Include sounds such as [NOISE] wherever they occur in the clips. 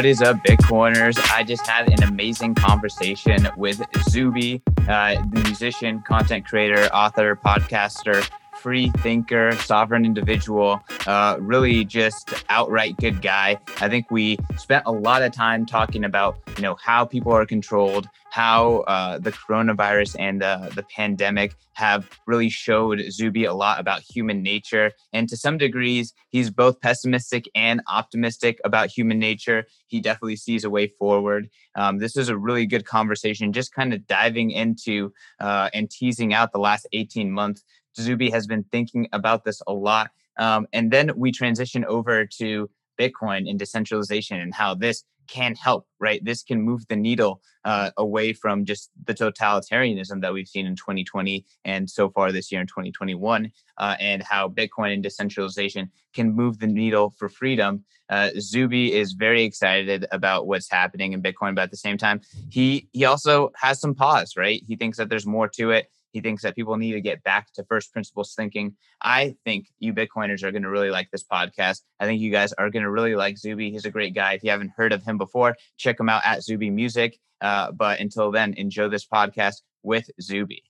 What is up, Bitcoiners? I just had an amazing conversation with Zuby, uh, the musician, content creator, author, podcaster, free thinker, sovereign individual, uh, really just outright good guy. I think we spent a lot of time talking about, you know, how people are controlled, how uh, the coronavirus and the, the pandemic have really showed Zuby a lot about human nature. And to some degrees, he's both pessimistic and optimistic about human nature. He definitely sees a way forward. Um, this is a really good conversation, just kind of diving into uh, and teasing out the last 18 months Zuby has been thinking about this a lot. Um, and then we transition over to Bitcoin and decentralization and how this can help, right? This can move the needle uh, away from just the totalitarianism that we've seen in 2020 and so far this year in 2021, uh, and how Bitcoin and decentralization can move the needle for freedom. Uh, Zuby is very excited about what's happening in Bitcoin, but at the same time, he he also has some pause, right? He thinks that there's more to it. He thinks that people need to get back to first principles thinking. I think you Bitcoiners are going to really like this podcast. I think you guys are going to really like Zuby. He's a great guy. If you haven't heard of him before, check him out at Zuby Music. Uh, but until then, enjoy this podcast with Zuby.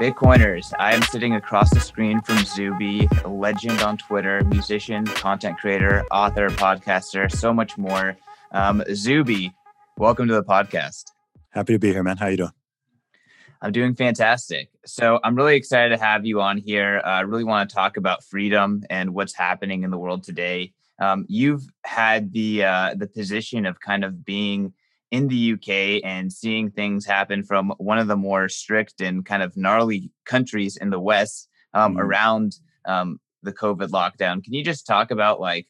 Bitcoiners, I am sitting across the screen from Zuby, a legend on Twitter, musician, content creator, author, podcaster, so much more. Um, Zuby, Welcome to the podcast. Happy to be here, man. How you doing? I'm doing fantastic. So I'm really excited to have you on here. Uh, I really want to talk about freedom and what's happening in the world today. Um, you've had the uh, the position of kind of being in the UK and seeing things happen from one of the more strict and kind of gnarly countries in the West um, mm-hmm. around um, the COVID lockdown. Can you just talk about like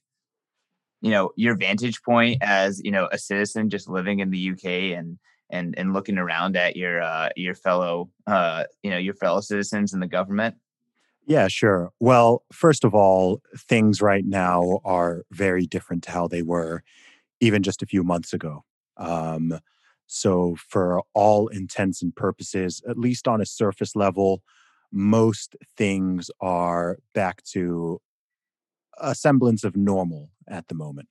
you know your vantage point as you know a citizen just living in the UK and and and looking around at your uh, your fellow uh, you know your fellow citizens in the government? Yeah, sure. Well, first of all, things right now are very different to how they were even just a few months ago. Um, so, for all intents and purposes, at least on a surface level, most things are back to a semblance of normal at the moment.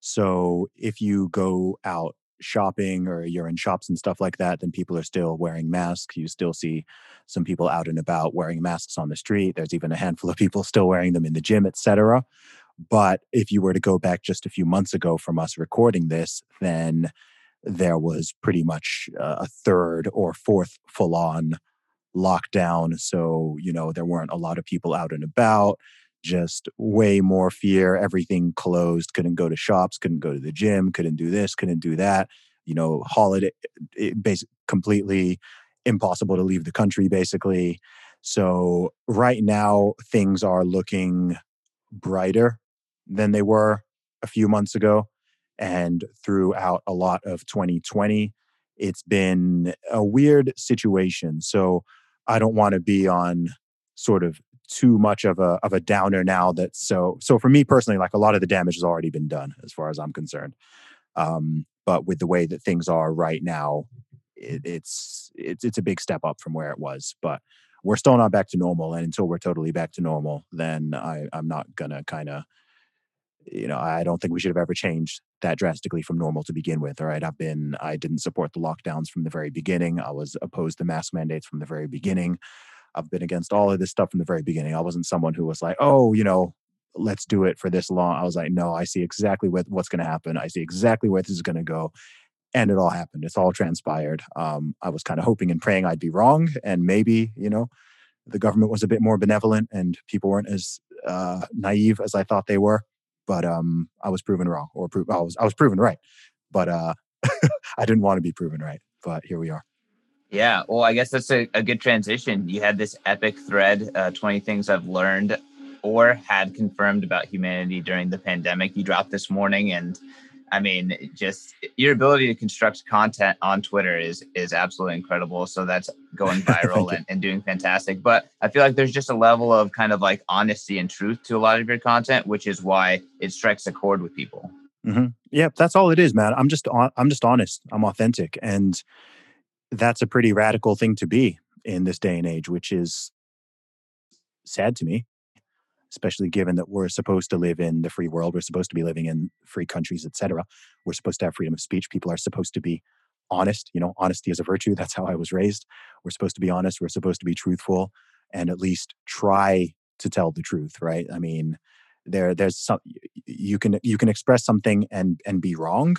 So if you go out shopping or you're in shops and stuff like that, then people are still wearing masks. You still see some people out and about wearing masks on the street. There's even a handful of people still wearing them in the gym, etc. But if you were to go back just a few months ago from us recording this, then there was pretty much a third or fourth full on lockdown. So, you know, there weren't a lot of people out and about just way more fear. Everything closed. Couldn't go to shops. Couldn't go to the gym. Couldn't do this. Couldn't do that. You know, holiday, eh, eh, basically completely impossible to leave the country. Basically, so right now things are looking brighter than they were a few months ago, and throughout a lot of 2020, it's been a weird situation. So I don't want to be on sort of too much of a of a downer now that so so for me personally like a lot of the damage has already been done as far as i'm concerned. Um but with the way that things are right now it, it's it's it's a big step up from where it was but we're still not back to normal and until we're totally back to normal then i i'm not gonna kind of you know i don't think we should have ever changed that drastically from normal to begin with all right i've been i didn't support the lockdowns from the very beginning. I was opposed to mask mandates from the very beginning I've been against all of this stuff from the very beginning. I wasn't someone who was like, oh, you know, let's do it for this long. I was like, no, I see exactly what, what's going to happen. I see exactly where this is going to go. And it all happened. It's all transpired. Um, I was kind of hoping and praying I'd be wrong. And maybe, you know, the government was a bit more benevolent and people weren't as uh, naive as I thought they were. But um, I was proven wrong, or pro- I was I was proven right. But uh, [LAUGHS] I didn't want to be proven right. But here we are. Yeah, well, I guess that's a, a good transition. You had this epic thread, uh, 20 things I've learned or had confirmed about humanity during the pandemic. You dropped this morning, and I mean, just your ability to construct content on Twitter is is absolutely incredible. So that's going [LAUGHS] viral and, and doing fantastic. But I feel like there's just a level of kind of like honesty and truth to a lot of your content, which is why it strikes a chord with people. Mm-hmm. Yeah, that's all it is, man. I'm just on, I'm just honest. I'm authentic, and that's a pretty radical thing to be in this day and age, which is sad to me. especially given that we're supposed to live in the free world, we're supposed to be living in free countries, etc. We're supposed to have freedom of speech. People are supposed to be honest. You know, honesty is a virtue. That's how I was raised. We're supposed to be honest. We're supposed to be truthful, and at least try to tell the truth. Right? I mean, there, there's some you can you can express something and and be wrong,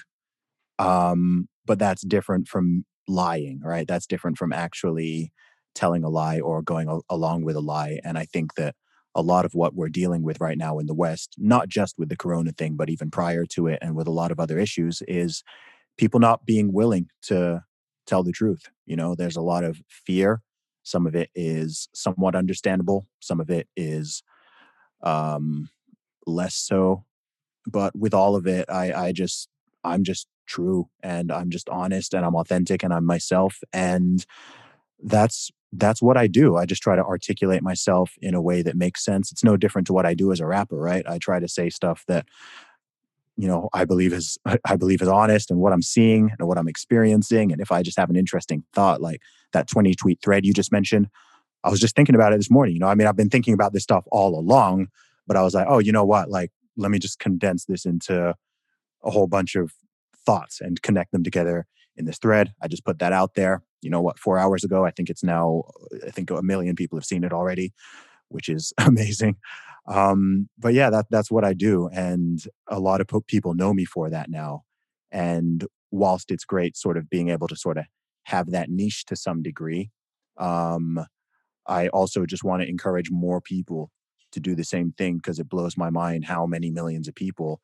um, but that's different from lying. Right? That's different from actually telling a lie or going a- along with a lie. And I think that a lot of what we're dealing with right now in the West, not just with the corona thing, but even prior to it and with a lot of other issues, is people not being willing to tell the truth. You know, there's a lot of fear. Some of it is somewhat understandable, some of it is um, less so. But with all of it, I, I just, I'm just true and I'm just honest and I'm authentic and I'm myself. And that's that's what I do. I just try to articulate myself in a way that makes sense. It's no different to what I do as a rapper, right? I try to say stuff that you know I believe is [LAUGHS] I believe is honest and what I'm seeing and what I'm experiencing. And if I just have an interesting thought, like that 20 tweet thread you just mentioned, I was just thinking about it this morning. You know, I mean, I've been thinking about this stuff all along, but I was like, oh, you know what? Like, let me just condense this into a whole bunch of thoughts and connect them together in this thread. I just put that out there. You know what? Four hours ago, I think it's now. I think a million people have seen it already, which is [LAUGHS] amazing. Um, but yeah, that that's what I do, and a lot of people know me for that now. And whilst it's great, sort of being able to sort of have that niche to some degree, um, I also just want to encourage more people to do the same thing because it blows my mind how many millions of people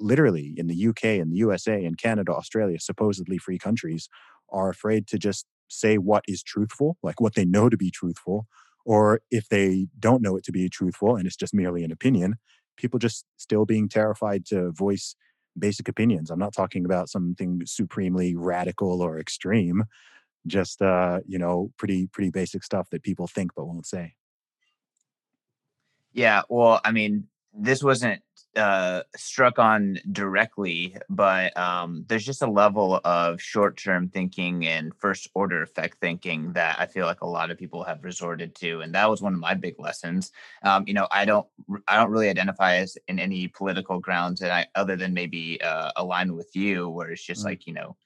literally in the UK and the USA and Canada, Australia, supposedly free countries, are afraid to just say what is truthful, like what they know to be truthful, or if they don't know it to be truthful and it's just merely an opinion, people just still being terrified to voice basic opinions. I'm not talking about something supremely radical or extreme, just uh, you know, pretty pretty basic stuff that people think but won't say. Yeah, well, I mean, this wasn't uh, struck on directly, but um, there's just a level of short term thinking and first order effect thinking that I feel like a lot of people have resorted to, and that was one of my big lessons. Um, you know, I don't I don't really identify as in any political grounds, and I other than maybe uh, align with you, where it's just mm like you know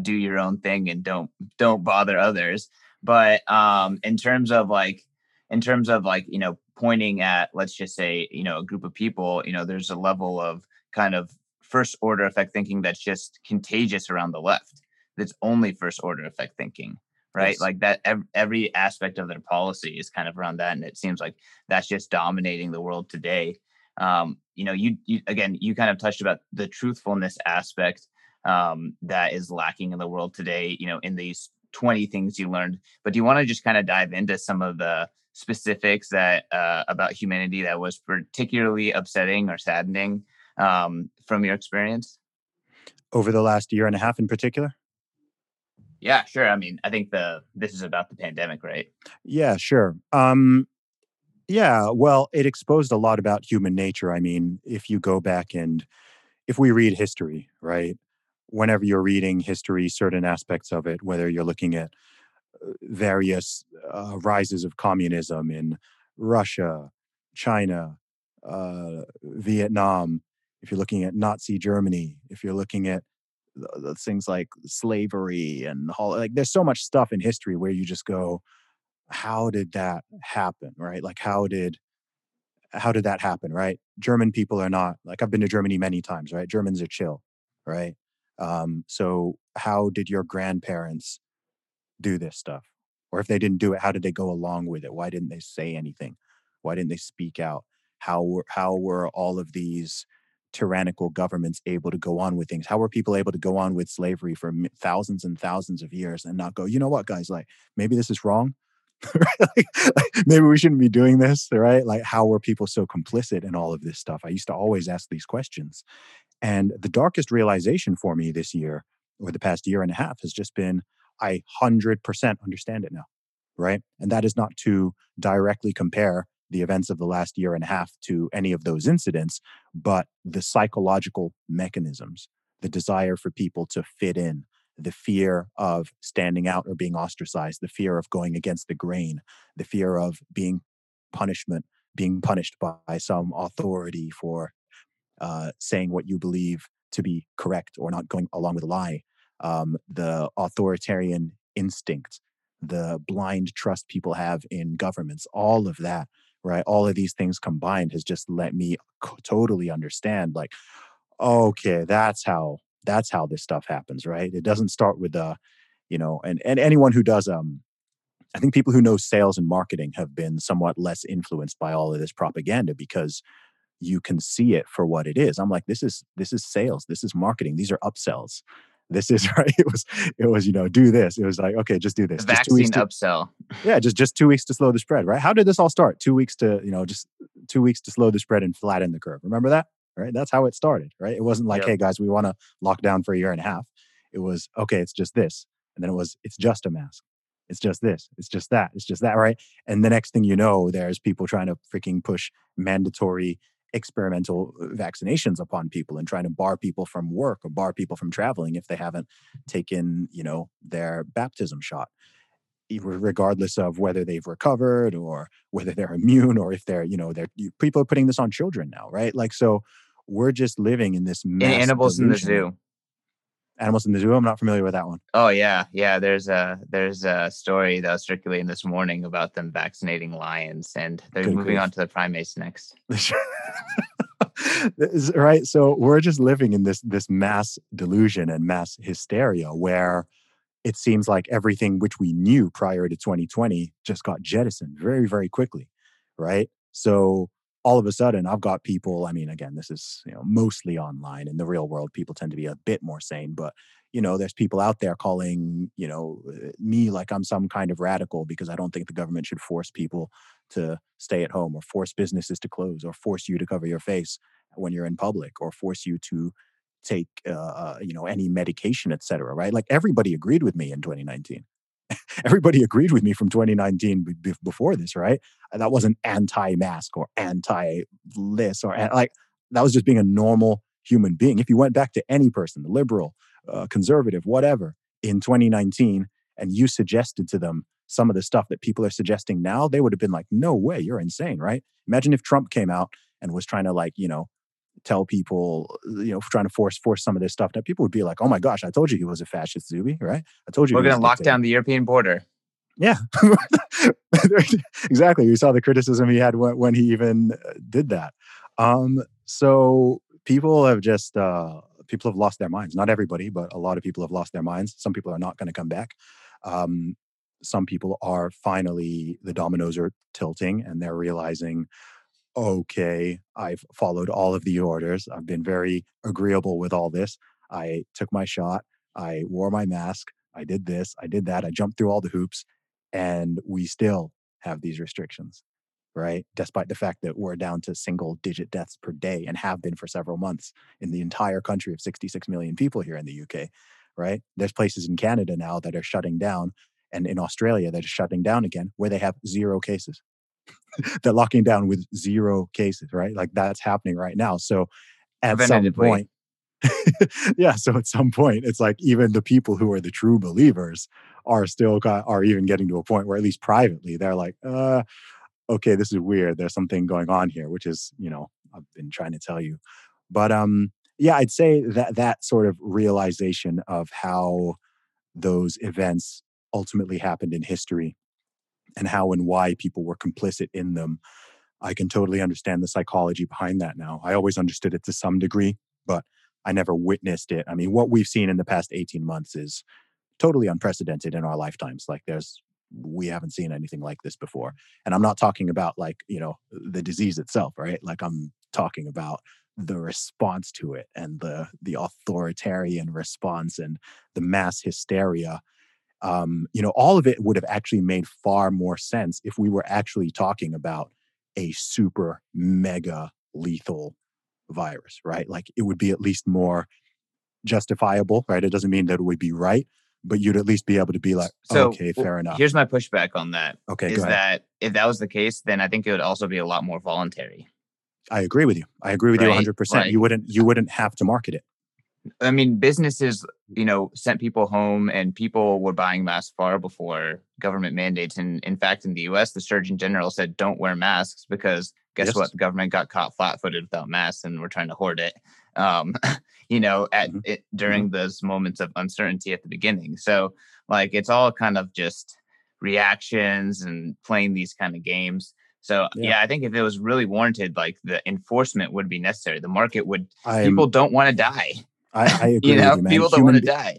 do your own thing and don't don't bother others. But um, in terms of like in terms of like you know pointing at let's just say you know a group of people you know there's a level of kind of first order effect thinking that's just contagious around the left that's only first order effect thinking right yes. like that every, every aspect of their policy is kind of around that and it seems like that's just dominating the world today um, you know you, you again you kind of touched about the truthfulness aspect um, that is lacking in the world today you know in these 20 things you learned but do you want to just kind of dive into some of the specifics that uh, about humanity that was particularly upsetting or saddening um, from your experience? Over the last year and a half in particular? Yeah sure i mean i think the this is about the pandemic right? Yeah sure um yeah well it exposed a lot about human nature i mean if you go back and if we read history right? Whenever you're reading history certain aspects of it whether you're looking at various uh, rises of communism in Russia, China, uh, Vietnam, if you're looking at Nazi Germany, if you're looking at the, things like slavery and all, like there's so much stuff in history where you just go, how did that happen, right? Like how did how did that happen, right? German people are not like I've been to Germany many times, right? Germans are chill, right? Um, so how did your grandparents do this stuff? Or if they didn't do it, how did they go along with it? Why didn't they say anything? Why didn't they speak out? How were how were all of these tyrannical governments able to go on with things? How were people able to go on with slavery for thousands and thousands of years and not go, you know what, guys, like maybe this is wrong. [LAUGHS] like, maybe we shouldn't be doing this, right? Like, how were people so complicit in all of this stuff? I used to always ask these questions. And the darkest realization for me this year, or the past year and a half, has just been I 100% understand it now. Right. And that is not to directly compare the events of the last year and a half to any of those incidents, but the psychological mechanisms, the desire for people to fit in, the fear of standing out or being ostracized, the fear of going against the grain, the fear of being punishment, being punished by some authority for uh, saying what you believe to be correct or not going along with a lie. Um, the authoritarian instinct, the blind trust people have in governments, all of that, right? All of these things combined has just let me totally understand like, okay, that's how that's how this stuff happens, right? It doesn't start with uh, you know, and and anyone who does um I think people who know sales and marketing have been somewhat less influenced by all of this propaganda because you can see it for what it is. I'm like, this is this is sales, this is marketing, these are upsells. This is [LAUGHS] right. It was it was you know do this. It was like okay, just do this. The vaccine to, upsell. Yeah, just just two weeks to slow the spread. Right? How did this all start? Two weeks to you know just two weeks to slow the spread and flatten the curve. Remember that? Right. That's how it started. Right. It wasn't like yep. hey guys, we want to lock down for a year and a half. It was okay. It's just this, and then it was it's just a mask. It's just this. It's just that. It's just that. Right. And the next thing you know, there's people trying to freaking push mandatory experimental uh, vaccinations upon people and trying to bar people from work or bar people from traveling if they haven't taken you know their baptism shot. Regardless of whether they've recovered or whether they're [LAUGHS] immune or if they're you know they're people are putting this on children now right? Like so we're just living in this animals delusion. in the zoo Animals in the Zoo. I'm not familiar with that one. Oh yeah, yeah. There's a there's a story that was circulating this morning about them vaccinating lions, and they're Good moving grief. on to the primates next. [LAUGHS] right. So we're just living in this this mass delusion and mass hysteria where it seems like everything which we knew prior to 2020 just got jettisoned very very quickly. Right. So all of a sudden I've got people, I mean, again, this is, you know, mostly online. In the real world, people tend to be a bit more sane, but you know, there's people out there calling, you know, uh, me like I'm some kind of radical because I don't think the government should force people to stay at home or force businesses to close or force you to cover your face when you're in public or force you to take uh, uh you know any medication etc right like everybody agreed with me in 2019 everybody agreed with me from 2019 b- before this, right? That wasn't anti-mask or anti-this or like that was just being a normal human being. If you went back to any person, the liberal, uh, conservative, whatever, in 2019, and you suggested to them some of the stuff that people are suggesting now, they would have been like, "No way, you're insane!" Right? Imagine if Trump came out and was trying to like, you know, tell people, you know, trying to force force some of this stuff, that people would be like, "Oh my gosh, I told you he was a fascist, Zuby, right? I told you we're going to lock down the European border." Yeah, [LAUGHS] exactly. You saw the criticism he had when, when he even uh, did that. Um, so people have just uh, people have lost their minds. Not everybody, but a lot of people have lost their minds. Some people are not going to come back. Um, some people are finally the dominoes are tilting and they're realizing okay, I've followed all of the orders. I've been very agreeable with all this. I took my shot. I wore my mask. I did this. I did that. I jumped through all the hoops. And we still have these restrictions, right? Despite the fact that we're down to single digit deaths per day and have been for several months in the entire country of 66 million people here in the UK, right? There's places in Canada now that are shutting down and in Australia that are shutting down again where they have zero cases. [LAUGHS] they're locking down with zero cases, right? Like that's happening right now. So at some point, [LAUGHS] yeah. So at some point, it's like even the people who are the true believers are still got, are even getting to a point where at least privately they're like, uh, okay, this is weird. There's something going on here, which is you know I've been trying to tell you, but um, yeah, I'd say that that sort of realization of how those events ultimately happened in history and how and why people were complicit in them. I can totally understand the psychology behind that now. I always understood it to some degree, but I never witnessed it. I mean, what we've seen in the past 18 months is totally unprecedented in our lifetimes. Like there's we haven't seen anything like this before. And I'm not talking about like, you know, the disease itself, right? Like I'm talking about the response to it and the the authoritarian response and the mass hysteria um, you know, all of it would have actually made far more sense if we were actually talking about a super mega lethal virus, right? Like it would be at least more justifiable, right? It doesn't mean that it would be right, but you'd at least be able to be like, so, okay, fair enough. Here's my pushback on that. Okay, is that if that was the case, then I think it would also be a lot more voluntary. I agree with you. I agree with right? you 100. percent You wouldn't you wouldn't have to market it. I mean, businesses, you know, sent people home and people were buying masks far before government mandates. And in fact, in the US, the Surgeon General said, don't wear masks because guess Yes. what? The government got caught flat-footed without masks, and we're trying to hoard it. Um, [LAUGHS] you know, at Mhm. it during those moments of uncertainty at the beginning. So, like, it's all kind of just reactions and playing these kind of games. So, Yeah. yeah, I think if it was really warranted, like the enforcement would be necessary. The market would. I'm, people don't want to die. I, I [LAUGHS] agree You know, with you, man. people don't want to die.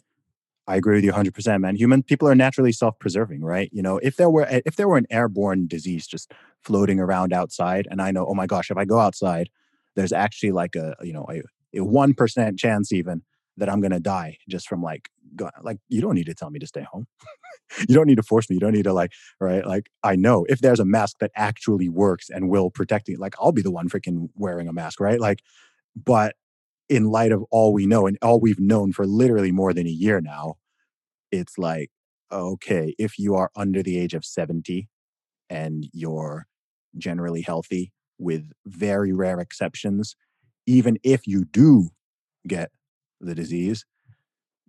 I agree with you 100%, man. Human people are naturally self-preserving, right? You know, if there were if there were an airborne disease just floating around outside and I know, oh my gosh, if I go outside, there's actually like a, you know, a, a 1% chance even that I'm going to die just from like go, like you don't need to tell me to stay home. [LAUGHS] you don't need to force me. You don't need to like, right? Like I know if there's a mask that actually works and will protect me, like I'll be the one freaking wearing a mask, right? Like but in light of all we know and all we've known for literally more than a year now, it's like, okay, if you are under the age of 70 and you're generally healthy, with very rare exceptions, even if you do get the disease,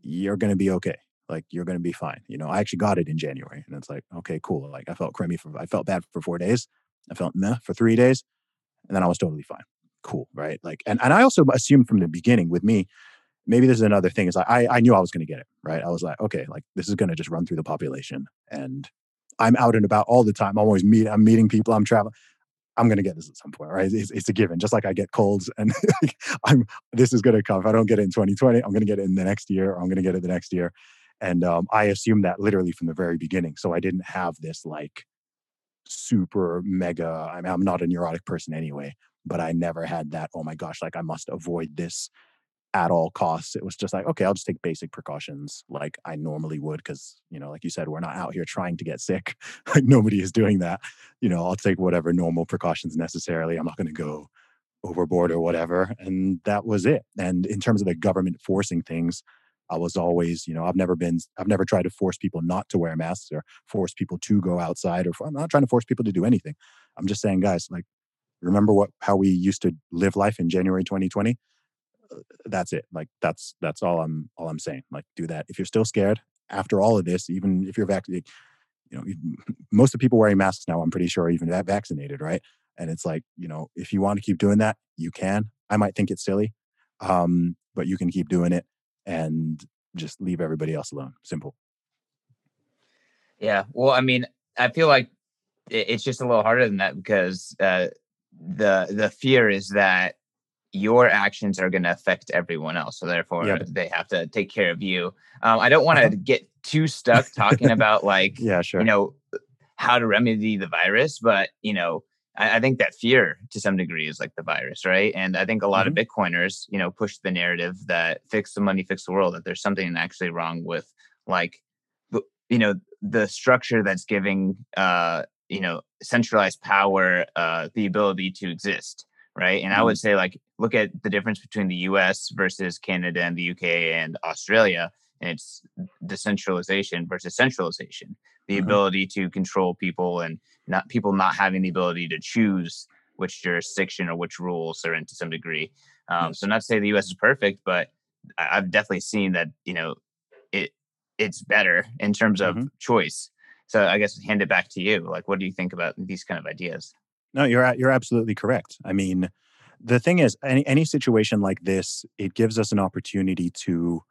you're going to be okay. Like you're going to be fine. You know, I actually got it in January and it's like, okay, cool. Like I felt crummy for, I felt bad for four days. I felt meh for three days and then I was totally fine cool, right? Like, and, and I also assumed from the beginning with me, maybe this is another thing, is like I, I knew I was going to get it, right? I was like, okay, like this is going to just run through the population. And I'm out and about all the time. I'm always meet, I'm meeting people, I'm traveling. I'm going to get this at some point, right? It's, it's a given. Just like I get colds and [LAUGHS] I'm, this is going to come. If I don't get it in 2020, I'm going to get it in the next year or I'm going to get it the next year. And um, I assumed that literally from the very beginning. So I didn't have this like super mega, I mean, I'm not a neurotic person anyway but I never had that, oh my gosh, like I must avoid this at all costs. It was just like, okay, I'll just take basic precautions like I normally would. Cause, you know, like you said, we're not out here trying to get sick. [LAUGHS] like nobody is doing that. You know, I'll take whatever normal precautions necessarily. I'm not going to go overboard or whatever. And that was it. And in terms of the government forcing things, I was always, you know, I've never been, I've never tried to force people not to wear masks or force people to go outside or I'm not trying to force people to do anything. I'm just saying, guys, like, remember what how we used to live life in January 2020 Uh, that's it. Like that's that's all I'm all I'm saying. Like do that. If you're still scared after all of this even if you're vaccinated you know [LAUGHS] most of the people wearing masks now I'm pretty sure even that vaccinated right? And it's like you know if you want to keep doing that you can. I might think it's silly um but you can keep doing it and just leave everybody else alone simple Yeah. Well, I mean, I feel like it's just a little harder than that because uh, the the fear is that your actions are going to affect everyone else, so therefore but- they have to take care of you. Um, I don't want to Uh-huh. get too [LAUGHS] stuck talking about like yeah sure you know how to remedy the virus, but you know. I I think that fear to some degree is like the virus, right? And I think a lot of Mm-hmm. Bitcoiners, you know, push the narrative that fix the money, fix the world, that there's something actually wrong with like, you know, the structure that's giving, uh, you know, centralized power uh, the ability to exist, right? And I would say like, look at the difference between the U.S. versus Canada and the UK and Australia, and it's decentralization versus centralization, the Mhm. ability to control people and not people not having the ability to choose which jurisdiction or which rules they're in to some degree. Um, Yes. So not to say the U.S. is perfect, but I've definitely seen that you know it it's better in terms of Mhm. choice. So I guess hand it back to you. Like, what do you think about these kind of ideas? No, you're you're absolutely correct. I mean, the thing is, any any situation like this, it gives us an opportunity to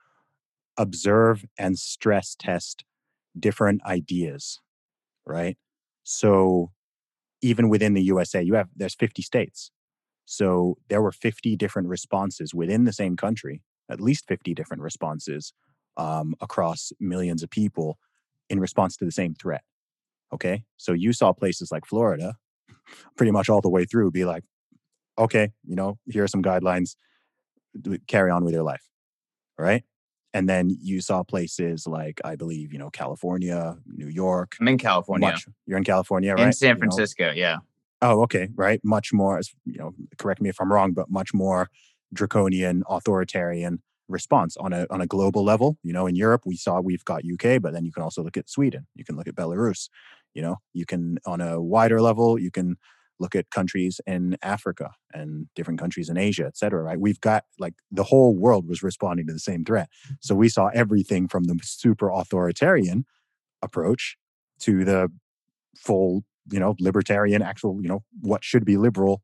observe and stress test different ideas, right? So even within the USA, you have there's 50 states. So there were 50 different responses within the same country, at least 50 different responses um, across millions of people in response to the same threat. Okay. So you saw places like Florida [LAUGHS] pretty much all the way through be like, okay, you know, here are some guidelines, carry on with your life. Right. And then you saw places like, I believe, you know, California, New York. I'm in California, Much, you're in California, right? in San You know, Francisco. Yeah, Oh, okay, right. Much more, as- you know, correct me if I'm wrong, but much more draconian, authoritarian response on a on a global level. You know, in Europe, we saw we've got UK, but then you can also look at Sweden. You can look at Belarus. You know, you can on a wider level, you can look at countries in Africa and different countries in Asia, et cetera. Right? We've got like the whole world was responding to the same threat. So we saw everything from the super authoritarian approach to the full you know libertarian actual you know what should be liberal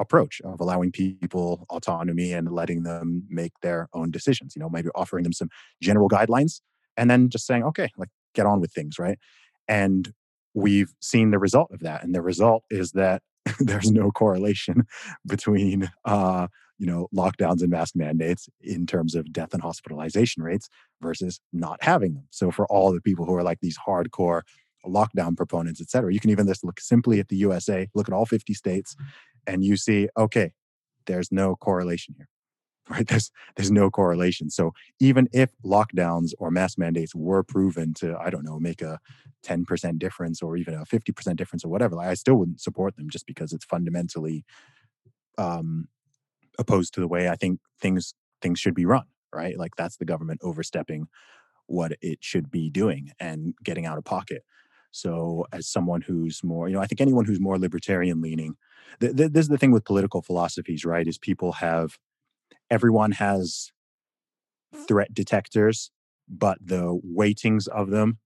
approach of allowing people autonomy and letting them make their own decisions. You know, maybe offering them some general guidelines and then just saying, okay, like get on with things, right? And we've seen the result of that. And the result is that [LAUGHS] there's no correlation [LAUGHS] between uh, you know lockdowns and mask mandates in terms of death and hospitalization rates versus not having them. So for all the people who are like these hardcore lockdown proponents, et cetera, you can even just look simply at the USA, look at all 50 states, and you see, okay, there's no correlation here. Right? [LAUGHS] There's there's no correlation. So even if lockdowns or mask mandates were proven to, I don't know, make a 10% difference or even a 50% difference or whatever, like I still wouldn't support them just because it's fundamentally um, opposed to the way I think things things should be run. Right? Like that's the government overstepping what it should be doing and getting out of pocket. So, as someone who's more, you know, I think anyone who's more libertarian leaning, th- th- this is the thing with political philosophies, right? Is people have, everyone has threat detectors, but the weightings of them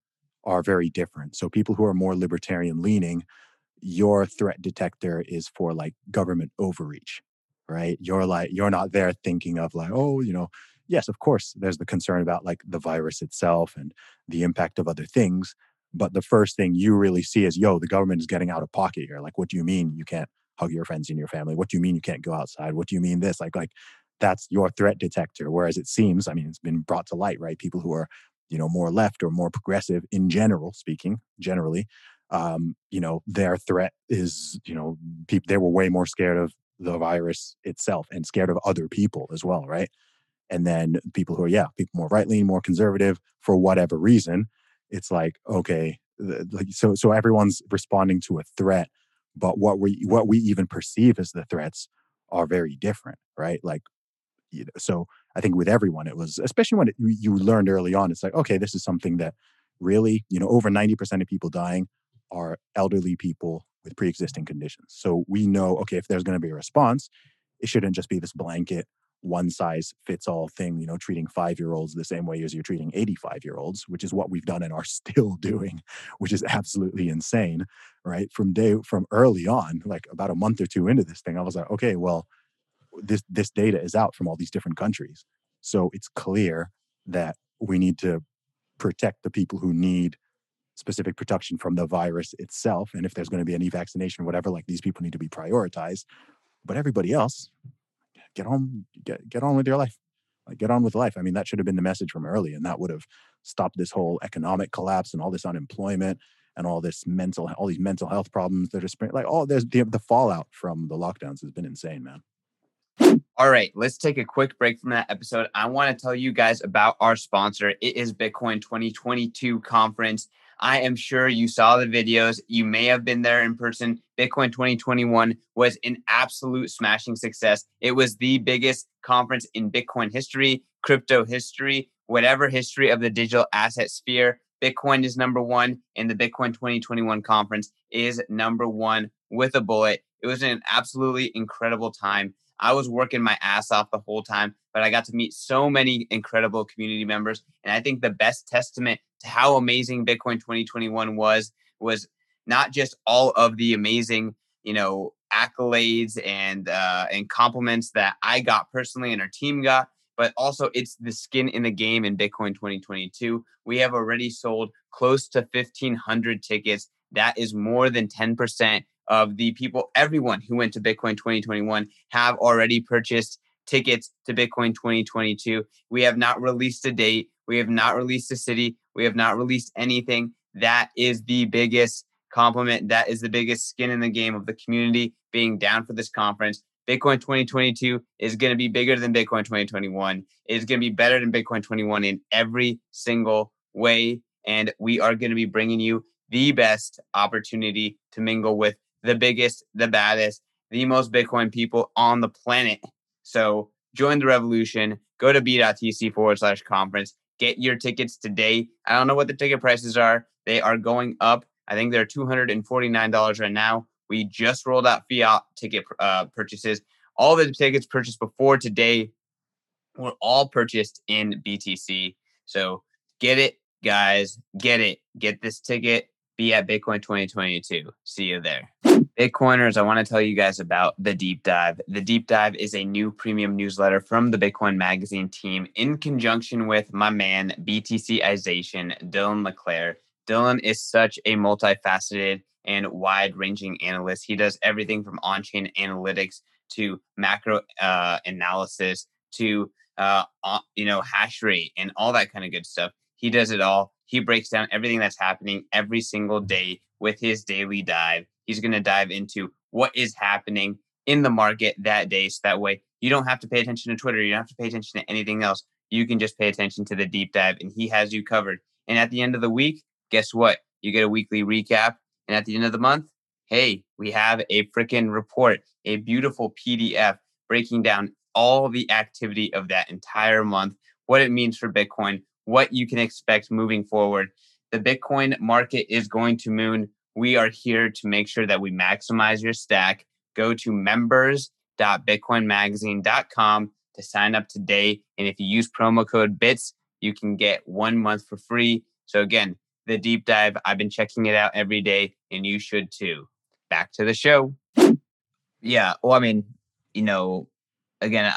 are very different. So, people who are more libertarian leaning, your threat detector is for like government overreach, right? You're like, you're not there thinking of like, oh, you know, yes, of course, there's the concern about like the virus itself and the impact of other things but the first thing you really see is, yo, the government is getting out of pocket here. Like, what do you mean you can't hug your friends in your family? What do you mean you can't go outside? What do you mean this? Like, like that's your threat detector. Whereas it seems, I mean, it's been brought to light, right? People who are, you know, more left or more progressive in general, speaking generally, um, you know, their threat is, you know, people they were way more scared of the virus itself and scared of other people as well, right? And then people who are, yeah, people more right leaning, more conservative for whatever reason, it's like okay like so so everyone's responding to a threat but what we what we even perceive as the threats are very different right like you know, so i think with everyone it was especially when it, you learned early on it's like okay this is something that really you know over 90% of people dying are elderly people with pre-existing conditions so we know okay if there's going to be a response it shouldn't just be this blanket one size fits all thing, you know, treating five year olds the same way as you're treating 85 year olds, which is what we've done and are [LAUGHS] still doing, which is absolutely insane, right? From day from early on, like about a month or two into this thing, I was like, okay, well, this this data is out from all these different countries. So it's clear that we need to protect the people who need specific protection from the virus itself. And if there's going to be any vaccination, whatever, like these people need to be prioritized. But everybody else, get on get get on with your life like get on with life i mean that should have been the message from early and that would have stopped this whole economic collapse and all this unemployment and all this mental all these mental health problems that are spring like all there's the, the fallout from the lockdowns has been insane man all right, let's take a quick break from that episode. I want to tell you guys about our sponsor. It is Bitcoin 2022 conference. I am sure you saw the videos. You may have been there in person. Bitcoin 2021 was an absolute smashing success. It was the biggest conference in Bitcoin history, crypto history, whatever history of the digital asset sphere. Bitcoin is number one, and the Bitcoin 2021 conference is number one with a bullet. It was an absolutely incredible time. I was working my ass off the whole time, but I got to meet so many incredible community members. And I think the best testament to how amazing Bitcoin 2021 was was not just all of the amazing, you know, accolades and uh, and compliments that I got personally and our team got, but also it's the skin in the game in Bitcoin 2022. We have already sold close to 1,500 tickets. That is more than 10% of the people, everyone who went to Bitcoin 2021 have already purchased tickets to Bitcoin 2022. We have not released a date. We have not released a city. We have not released anything. That is the biggest compliment. That is the biggest skin in the game of the community being down for this conference. Bitcoin 2022 is going to be bigger than Bitcoin 2021. It is going to be better than Bitcoin 21 in every single way. And we are going to be bringing you the best opportunity to mingle with the biggest, the baddest, the most Bitcoin people on the planet. So join the revolution. Go to b.tc forward slash conference. Get your tickets today. I don't know what the ticket prices are. They are going up. I think they're $249 right now. We just rolled out fiat ticket uh, purchases. All the tickets purchased before today were all purchased in BTC. So get it, guys. Get it. Get this ticket. Be at Bitcoin 2022. See you there. Bitcoiners, I want to tell you guys about the Deep Dive. The Deep Dive is a new premium newsletter from the Bitcoin Magazine team in conjunction with my man, BTCization, Dylan LeClair. Dylan is such a multifaceted and wide ranging analyst. He does everything from on chain analytics to macro uh, analysis to uh, you know hash rate and all that kind of good stuff. He does it all. He breaks down everything that's happening every single day with his daily dive. He's going to dive into what is happening in the market that day. So that way you don't have to pay attention to Twitter. You don't have to pay attention to anything else. You can just pay attention to the deep dive and he has you covered. And at the end of the week, guess what? You get a weekly recap. And at the end of the month, hey, we have a freaking report, a beautiful PDF breaking down all the activity of that entire month, what it means for Bitcoin, what you can expect moving forward. The Bitcoin market is going to moon we are here to make sure that we maximize your stack. Go to members.bitcoinmagazine.com to sign up today. And if you use promo code BITS, you can get one month for free. So, again, the deep dive, I've been checking it out every day, and you should too. Back to the show. [LAUGHS] Yeah. Well, I mean, you know, again,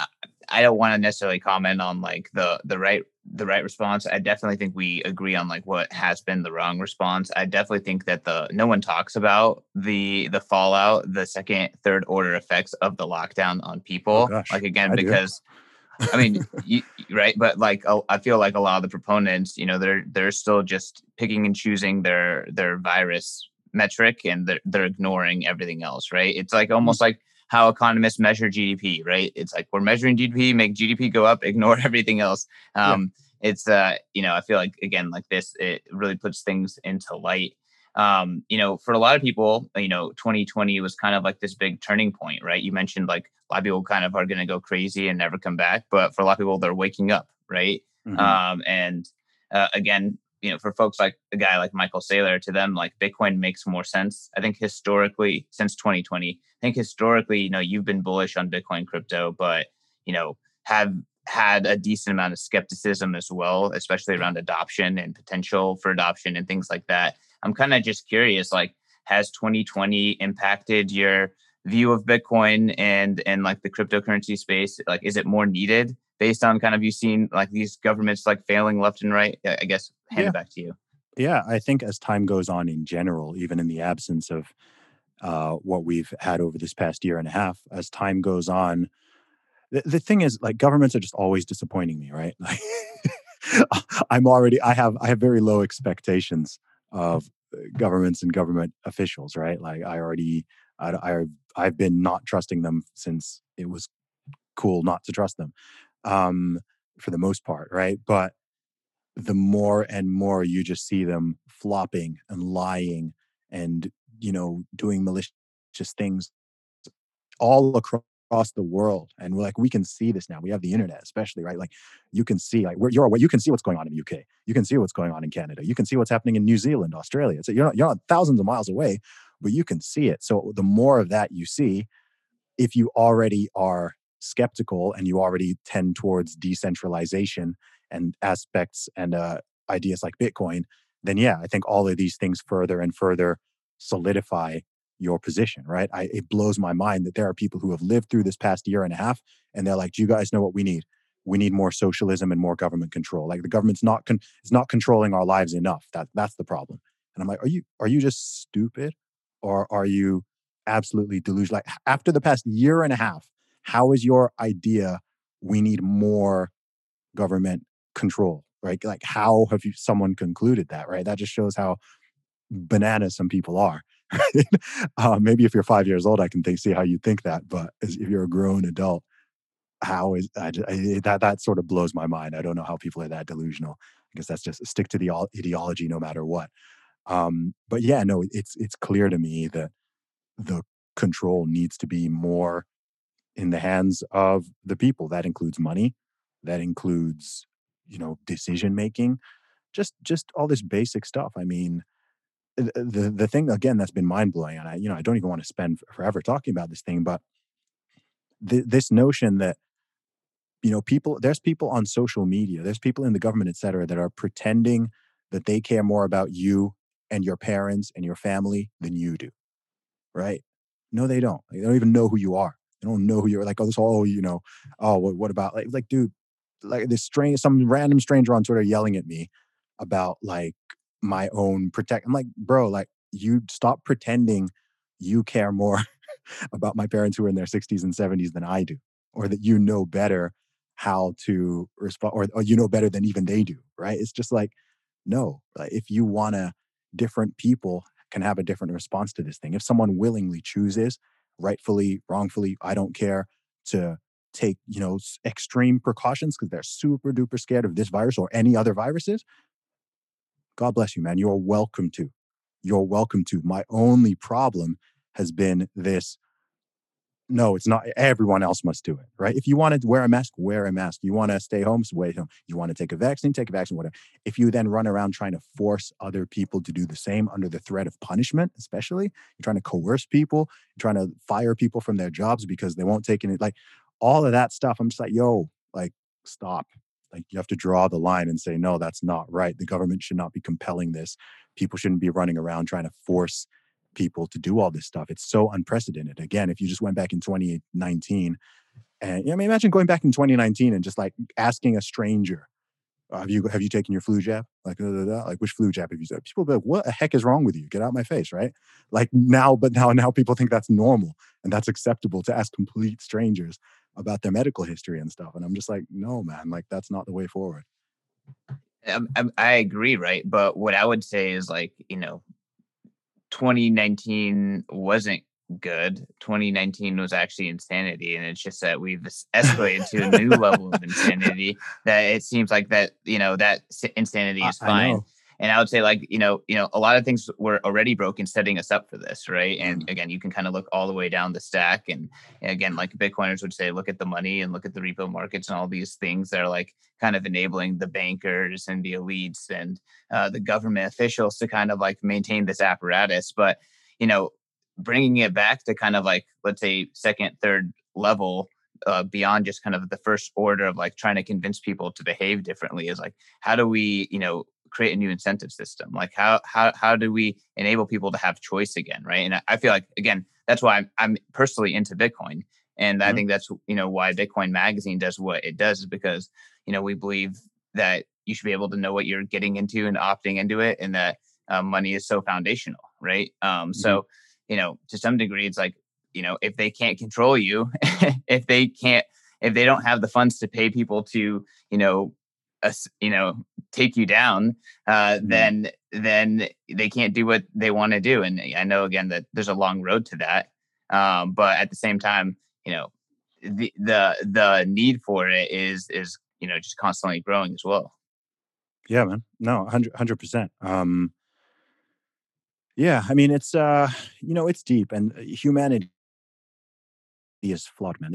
I don't want to necessarily comment on like the the right the right response. I definitely think we agree on like what has been the wrong response. I definitely think that the no one talks about the the fallout, the second, third order effects of the lockdown on people. Oh like again, I because do. I mean, you, right? But like, I feel like a lot of the proponents, you know, they're they're still just picking and choosing their their virus metric, and they're they're ignoring everything else, right? It's like almost mm-hmm. like how economists measure GDP, right? It's like we're measuring GDP, make GDP go up, [LAUGHS] ignore everything else. Um, yeah. It's uh, you know, I feel like again, like this, it really puts things into light. Um, you know, for a lot of people, you know, 2020 was kind of like this big turning point, right? You mentioned like a lot of people kind of are going to go crazy and never come back, but for a lot of people, they're waking up, right? Mm-hmm. Um, and uh, again, you know, for folks like a guy like Michael Saylor, to them, like Bitcoin makes more sense. I think historically, since 2020, I think historically, you know, you've been bullish on Bitcoin crypto, but you know, have had a decent amount of skepticism as well, especially around adoption and potential for adoption and things like that. I'm kind of just curious, like, has 2020 impacted your view of Bitcoin and and like the cryptocurrency space? Like, is it more needed based on kind of you seen like these governments like failing left and right? I guess hand yeah. it back to you. Yeah, I think as time goes on in general, even in the absence of uh, what we've had over this past year and a half, as time goes on, the, the thing is, like governments are just always disappointing me, right? [LAUGHS] Like, I'm already, I have, I have very low expectations of uh, governments and government officials, right? Like I already, I, I I've been not trusting them since it was cool not to trust them um, for the most part, right? But the more and more you just see them flopping and lying and you know doing malicious things all across the world and we're like we can see this now we have the internet especially right like you can see like you're you can see what's going on in the uk you can see what's going on in canada you can see what's happening in new zealand australia so you're not, you're not thousands of miles away but you can see it so the more of that you see if you already are skeptical and you already tend towards decentralization and aspects and uh, ideas like Bitcoin, then yeah, I think all of these things further and further solidify your position, right? I, it blows my mind that there are people who have lived through this past year and a half and they're like, do you guys know what we need? We need more socialism and more government control. Like the government's not con- is not controlling our lives enough. That that's the problem. And I'm like, are you are you just stupid, or are you absolutely delusional? Like after the past year and a half, how is your idea? We need more government control, right? Like, how have you someone concluded that, right? That just shows how bananas some people are. [LAUGHS] Uh, maybe if you're five years old, I can think, see how you think that, but if you're a grown adult, how is I, I, that? That sort of blows my mind. I don't know how people are that delusional. I guess that's just stick to the ideology no matter what. Um, but yeah, no, it's it's clear to me that the control needs to be more in the hands of the people. That includes money. That includes you know decision making just just all this basic stuff i mean the the thing again that's been mind blowing and i you know i don't even want to spend forever talking about this thing but th- this notion that you know people there's people on social media there's people in the government et cetera that are pretending that they care more about you and your parents and your family than you do right No, they don't. They don't even know who you are. They don't know who you're like, oh, this whole, you know, oh, what, what about like, like, dude, like this strange, some random stranger on Twitter yelling at me about like my own protect. I'm like, bro, like you stop pretending you care more [LAUGHS] about my parents who are in their 60s and 70s than I do, or that you know better how to respond, or, or you know better than even they do, right? It's just like, no, like, if you want to, different people can have a different response to this thing. If someone willingly chooses, rightfully, wrongfully, I don't care, to take, you know, extreme precautions because they're super duper scared of this virus or any other viruses, God bless you, man. You're welcome to. You're welcome to. My only problem has been this no, it's not. Everyone else must do it, right? If you want to wear a mask, wear a mask. You want to stay home, stay home. You want to take a vaccine, take a vaccine, whatever. If you then run around trying to force other people to do the same under the threat of punishment, especially, you're trying to coerce people, you're trying to fire people from their jobs because they won't take it. Like all of that stuff, I'm just like, yo, like, stop. Like you have to draw the line and say, no, that's not right. The government should not be compelling this. People shouldn't be running around trying to force people to do all this stuff. It's so unprecedented. Again, if you just went back in 2019, and I mean, imagine going back in 2019 and just like asking a stranger, uh, "Have you have you taken your flu jab? Like, like which flu jab have you taken?" People be like, "What the heck is wrong with you? Get out my face!" Right? Like now, but now now people think that's normal and that's acceptable to ask complete strangers about their medical history and stuff. And I'm just like, no, man, like that's not the way forward. I, um, um, I agree, right? But what I would say is like, you know, 2019 wasn't good. 2019 was actually insanity, and it's just that we've escalated to a new level of [LAUGHS] insanity. That it seems like that you know that insanity is fine. And I would say like you know you know a lot of things were already broken, setting us up for this, right? And mm-hmm. again, you can kind of look all the way down the stack, and, and again, like Bitcoiners would say, look at the money and look at the repo markets and all these things that are like kind of enabling the bankers and the elites and uh, the government officials to kind of like maintain this apparatus. But you know, bringing it back to kind of like let's say second, third level uh, beyond just kind of the first order of like trying to convince people to behave differently is like how do we you know create a new incentive system like how how how do we enable people to have choice again right and i, I feel like again that's why I'm, I'm personally into bitcoin and mm-hmm. i think that's you know why bitcoin magazine does what it does is because you know we believe that you should be able to know what you're getting into and opting into it and that um, money is so foundational right um, mm-hmm. so you know to some degree it's like you know if they can't control you [LAUGHS] if they can't if they don't have the funds to pay people to you know uh, you know take you down uh, mm-hmm. then then they can't do what they want to do. And i know again that there's a long road to that um, but at the same time you know the the the need for it is is you know just constantly growing as well. Yeah man. No 100 percent. Um yeah i mean it's uh you know it's deep and uh, humanity is flawed man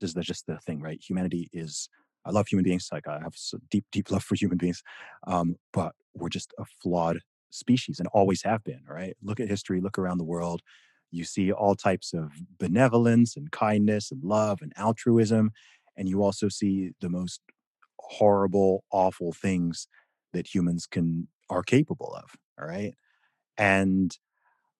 this is just the thing right humanity is I love human beings. Like I have deep, deep love for human beings. Um, but we're just a flawed species and always have been, right? Look at history, look around the world. You see all types of benevolence and kindness and love and altruism. And you also see the most horrible, awful things that humans can are capable of. All right. And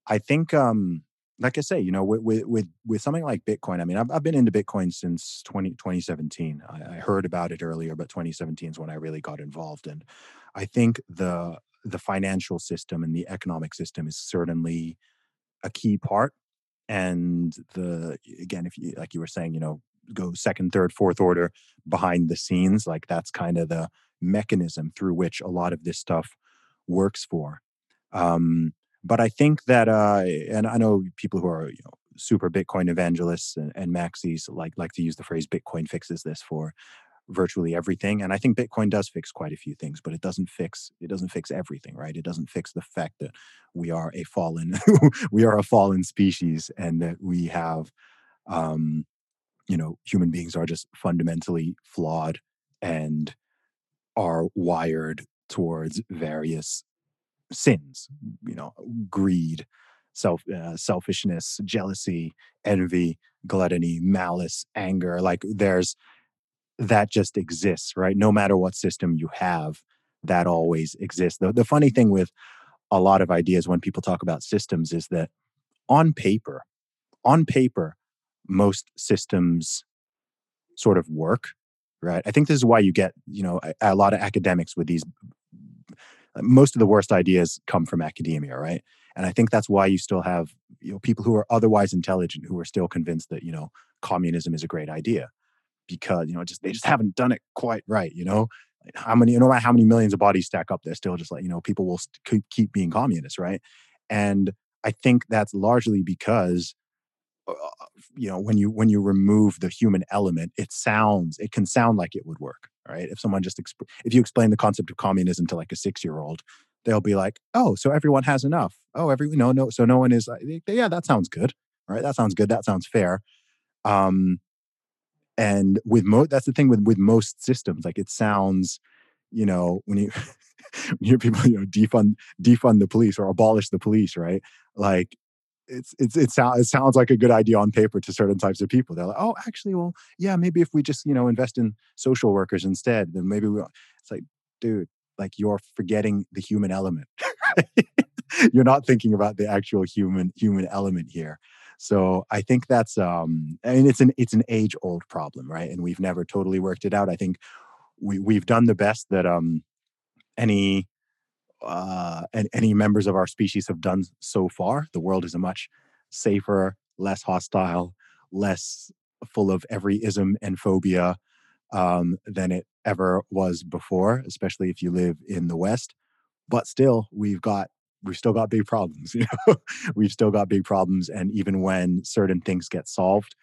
I think um like I say, you know, with with with something like Bitcoin, I mean, I've, I've been into Bitcoin since 20, 2017. I, I heard about it earlier, but 2017 is when I really got involved. And I think the the financial system and the economic system is certainly a key part. And the again, if you like you were saying, you know, go second, third, fourth order behind the scenes, like that's kind of the mechanism through which a lot of this stuff works for. Um, but I think that, uh, and I know people who are you know super Bitcoin evangelists and, and maxis like like to use the phrase "Bitcoin fixes this" for virtually everything. And I think Bitcoin does fix quite a few things, but it doesn't fix it doesn't fix everything, right? It doesn't fix the fact that we are a fallen [LAUGHS] we are a fallen species and that we have um you know human beings are just fundamentally flawed and are wired towards various sins you know greed self uh, selfishness jealousy envy gluttony malice anger like there's that just exists right no matter what system you have that always exists the, the funny thing with a lot of ideas when people talk about systems is that on paper, on paper, most systems sort of work, right? I think this is why you get, you know, a, a lot of academics with these. Most of the worst ideas come from academia, right? And I think that's why you still have, you know, people who are otherwise intelligent who are still convinced that, you know, communism is a great idea because, you know, just they just haven't done it quite right, you know? How many, no matter how many millions of bodies stack up, they're still just like, you know, people will st- keep being communists, right? And I think that's largely because Uh, uh, you know when you when you remove the human element it sounds it can sound like it would work right? If someone just exp- if you explain the concept of communism to like a 6 year old they'll be like oh so everyone has enough. Oh every no no so no one is uh, like, yeah that sounds good right? That sounds good that sounds fair. Um and with most that's the thing with with most systems like it sounds you know when you [LAUGHS] when you hear people you know defund defund the police or abolish the police right? Like it's it's it, sounds it sounds like a good idea on paper to certain types of people. They're like, oh, actually, well, yeah, maybe if we just you know invest in social workers instead, then maybe we. It's like, dude, like you're forgetting the human element. [LAUGHS] you're not thinking about the actual human human element here. So I think that's um mean it's an it's an age old problem, right? And we've never totally worked it out. I think we we've done the best that um any uh, and any members of our species have done so far. The world is a much safer, less hostile, less full of every ism and phobia um, than it ever was before, especially if you live in the West. But still, we've got we've still got big problems. [LAUGHS] You know, we've still got big problems, and even when certain things get solved,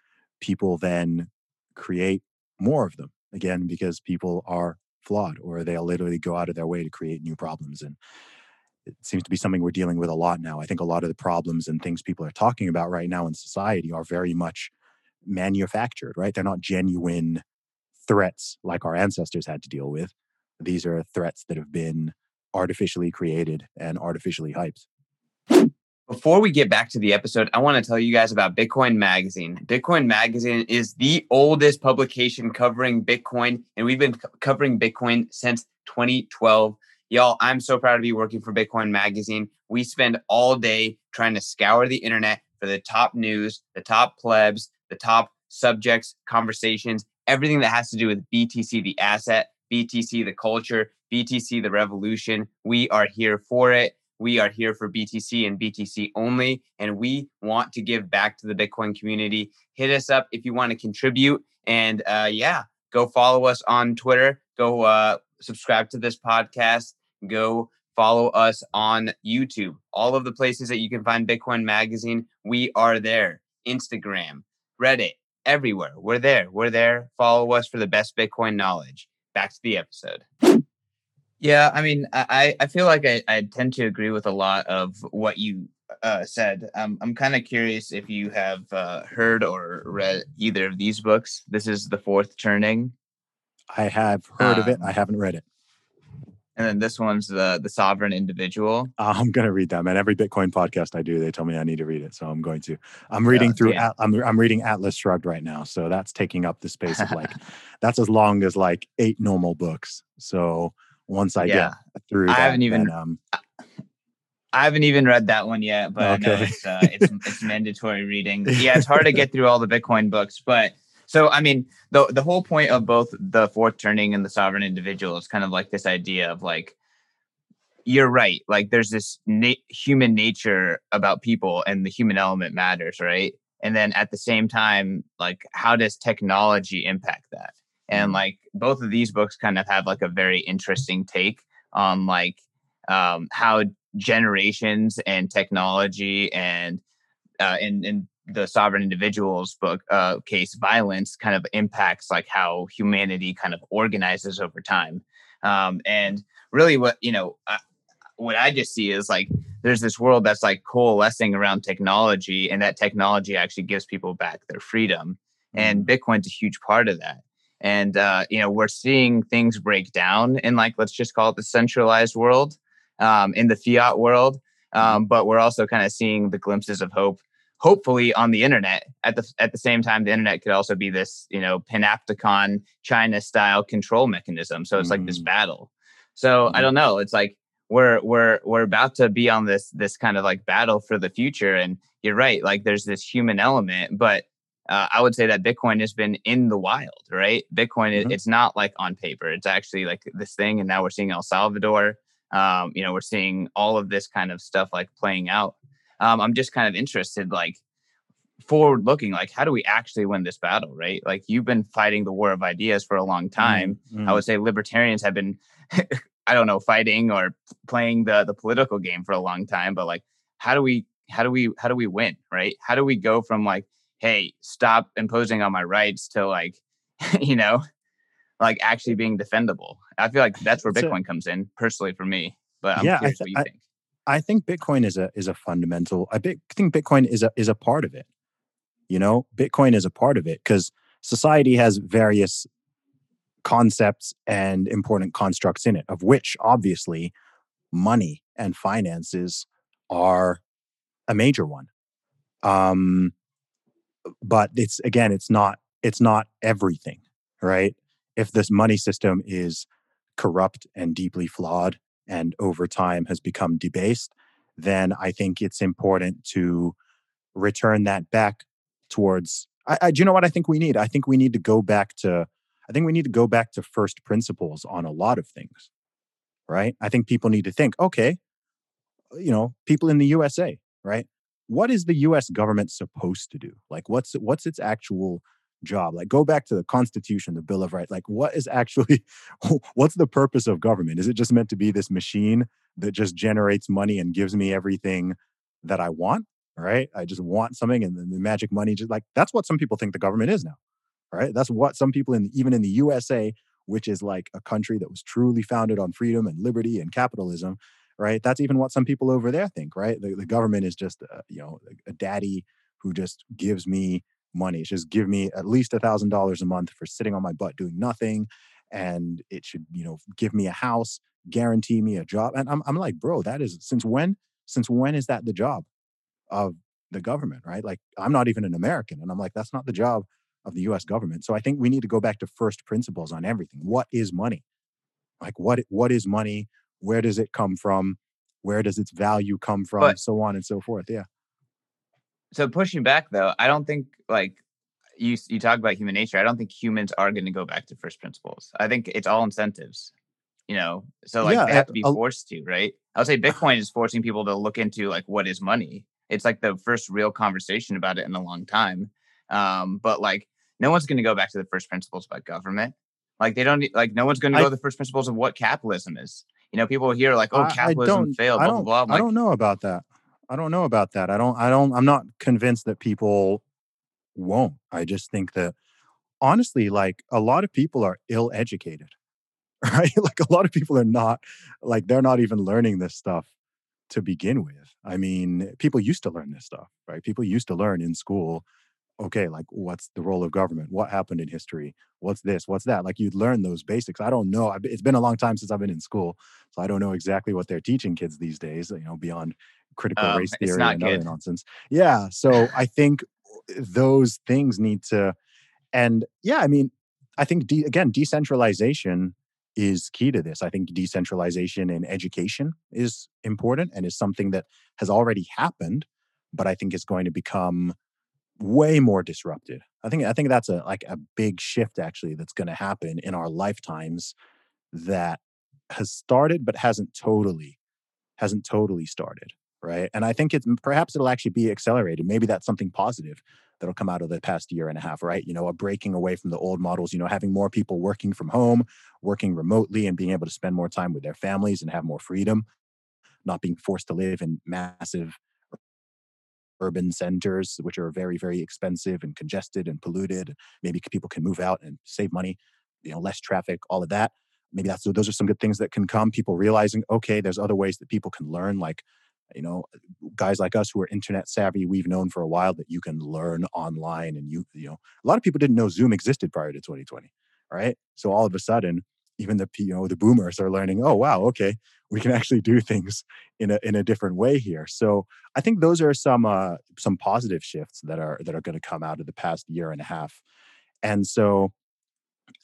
people then create more of them again because people are flawed or they'll literally go out of their way to create new problems and it seems to be something we're dealing with a lot now. I think a lot of the problems and things people are talking about right now in society are very much manufactured right? They're not genuine threats like our ancestors had to deal with. These are threats that have been artificially created and artificially hyped before we get back to the episode, I want to tell you guys about Bitcoin Magazine. Bitcoin Magazine is the oldest publication covering Bitcoin, and we've been covering Bitcoin since 2012. Y'all, I'm so proud to be working for Bitcoin Magazine. We spend all day trying to scour the internet for the top news, the top plebs, the top subjects, conversations, everything that has to do with BTC, the asset, BTC, the culture, BTC, the revolution. We are here for it. We are here for BTC and BTC only, and we want to give back to the Bitcoin community. Hit us up if you want to contribute. And uh, yeah, go follow us on Twitter. Go uh, subscribe to this podcast. Go follow us on YouTube. All of the places that you can find Bitcoin Magazine, we are there. Instagram, Reddit, everywhere. We're there. We're there. Follow us for the best Bitcoin knowledge. Back to the episode. Yeah, I mean, I, I feel like I, I tend to agree with a lot of what you uh, said. Um, I'm kind of curious if you have uh, heard or read either of these books. This is The Fourth Turning. I have heard um, of it. I um haven't read it. And then this one's the the Sovereign Individual. I'm gonna read that, man. Every Bitcoin podcast I do, they tell me I need to read it, so I'm going to. I'm reading yeah, through. Yeah. I'm I'm reading Atlas Shrugged right now, so that's taking up the space of like [LAUGHS] that's as long as like eight normal books. So once I yeah. get through. That, I haven't even. Then, um, I haven't even read that one yet, but okay. I know it's, uh, it's [LAUGHS] it's mandatory reading. [LAUGHS] Yeah, it's hard to get through all the Bitcoin books, but so I mean, the the whole point of both the fourth turning and the sovereign individual is kind of like this idea of like you're right. Like there's this na- human nature about people, and the human element matters, right? And then at the same time, like how does technology impact that? And mm-hmm. like both of these books kind of have like a very interesting take on like um, how generations and technology and uh, in, in the sovereign individuals book uh, case violence kind of impacts like how humanity kind of organizes over time um, and really what you know I, what i just see is like there's this world that's like coalescing around technology and that technology actually gives people back their freedom and mm-hmm. bitcoin's a huge part of that and uh, you know we're seeing things break down in like let's just call it the centralized world um, in the fiat world mm-hmm. um, but we're also kind of seeing the glimpses of hope hopefully on the internet at the at the same time the internet could also be this you know panopticon china style control mechanism so it's mm. like this mm. battle so mm. i mm-hmm. don't know it's like we're we're we're about to be on this this kind of like battle for the future and you're right like there's this human element but uh, i would say that bitcoin has been in the wild right bitcoin mm-hmm. it's not like on paper it's actually like this thing and now we're seeing el salvador um, you know we're seeing all of this kind of stuff like playing out um, i'm just kind of interested like forward looking like how do we actually win this battle right like you've been fighting the war of ideas for a long time mm-hmm. i would say libertarians have been [LAUGHS] I don't know, fighting or playing the the political game for a long time, but like how do we how do we how do we win, right? How do we go from like, hey, stop imposing on my rights to like, [LAUGHS] you know, like actually being defendable? I feel like that's where Bitcoin comes in, personally for me. But I'm yeah, curious I th- what you think. I think Bitcoin is a is a fundamental. I think Bitcoin is a is a part of it. You know, Bitcoin is a part of it because society has various concepts and important constructs in it, of which obviously money and finances are a major one. Um, but it's again, it's not it's not everything, right? If this money system is corrupt and deeply flawed and over time has become debased, then I think it's important to return that back towards. I, I, do you know what I think we need? I think we need to go back to I think we need to go back to first principles on a lot of things, right? I think people need to think, okay, you know, people in the USA, right? What is the US government supposed to do? Like what's what's its actual job? Like go back to the Constitution, the Bill of Rights. Like what is actually [LAUGHS] what's the purpose of government? Is it just meant to be this machine that just generates money and gives me everything that I want? Right? I just want something and then the magic money just like that's what some people think the government is now right? That's what some people in even in the USA, which is like a country that was truly founded on freedom and liberty and capitalism, right? That's even what some people over there think, right? The, the government is just uh, you know a daddy who just gives me money. It's just give me at least a thousand dollars a month for sitting on my butt doing nothing, and it should you know give me a house, guarantee me a job. And I'm I'm like, bro, that is since when? Since when is that the job of the government, right? Like I'm not even an American, and I'm like, that's not the job of the US government. So I think we need to go back to first principles on everything. What is money? Like what what is money? Where does it come from? Where does its value come from? But, so on and so forth. Yeah. So pushing back though, I don't think like you you talk about human nature. I don't think humans are going to go back to first principles. I think it's all incentives. You know, so like yeah, they have to be forced to, right? I would say Bitcoin is forcing people to look into like what is money. It's like the first real conversation about it in a long time. Um, but like no one's going to go back to the first principles about government. Like they don't like no one's going to go to the first principles of what capitalism is. You know, people hear like, oh, capitalism failed, blah blah blah. Like, I don't know about that. I don't know about that. I don't. I don't. I'm not convinced that people won't. I just think that honestly, like a lot of people are ill educated, [LAUGHS] right? like a lot of people are not like they're not even learning this stuff to begin with. I mean, people used to learn this stuff, right? People used to learn in school okay, like what's the role of government? What happened in history? What's this? What's that? Like you'd learn those basics. I don't know. It's been a long time since I've been in school, so I don't know exactly what they're teaching kids these days. You know, beyond critical um, race theory and good. other nonsense. Yeah. So I [LAUGHS] think those things need to, and yeah, I mean, I think de- again, decentralization is key to this. I think decentralization in education is important and is something that has already happened, but I think it's going to become way more disrupted. I think I think that's a like a big shift actually that's going to happen in our lifetimes that has started but hasn't totally hasn't totally started, right? And I think it's perhaps it'll actually be accelerated. Maybe that's something positive that'll come out of the past year and a half, right? You know, a breaking away from the old models, you know, having more people working from home, working remotely and being able to spend more time with their families and have more freedom, not being forced to live in massive urban centers, which are very, very expensive and congested and polluted. Maybe people can move out and save money, you know, less traffic, all of that. Maybe that's those are some good things that can come. People realizing, okay, there's other ways that people can learn, like you know guys like us who are internet savvy we've known for a while that you can learn online and you you know a lot of people didn't know zoom existed prior to 2020 right so all of a sudden even the you know the boomers are learning oh wow okay we can actually do things in a in a different way here. So i think those are some uh some positive shifts that are that are going to come out of the past year and a half. And so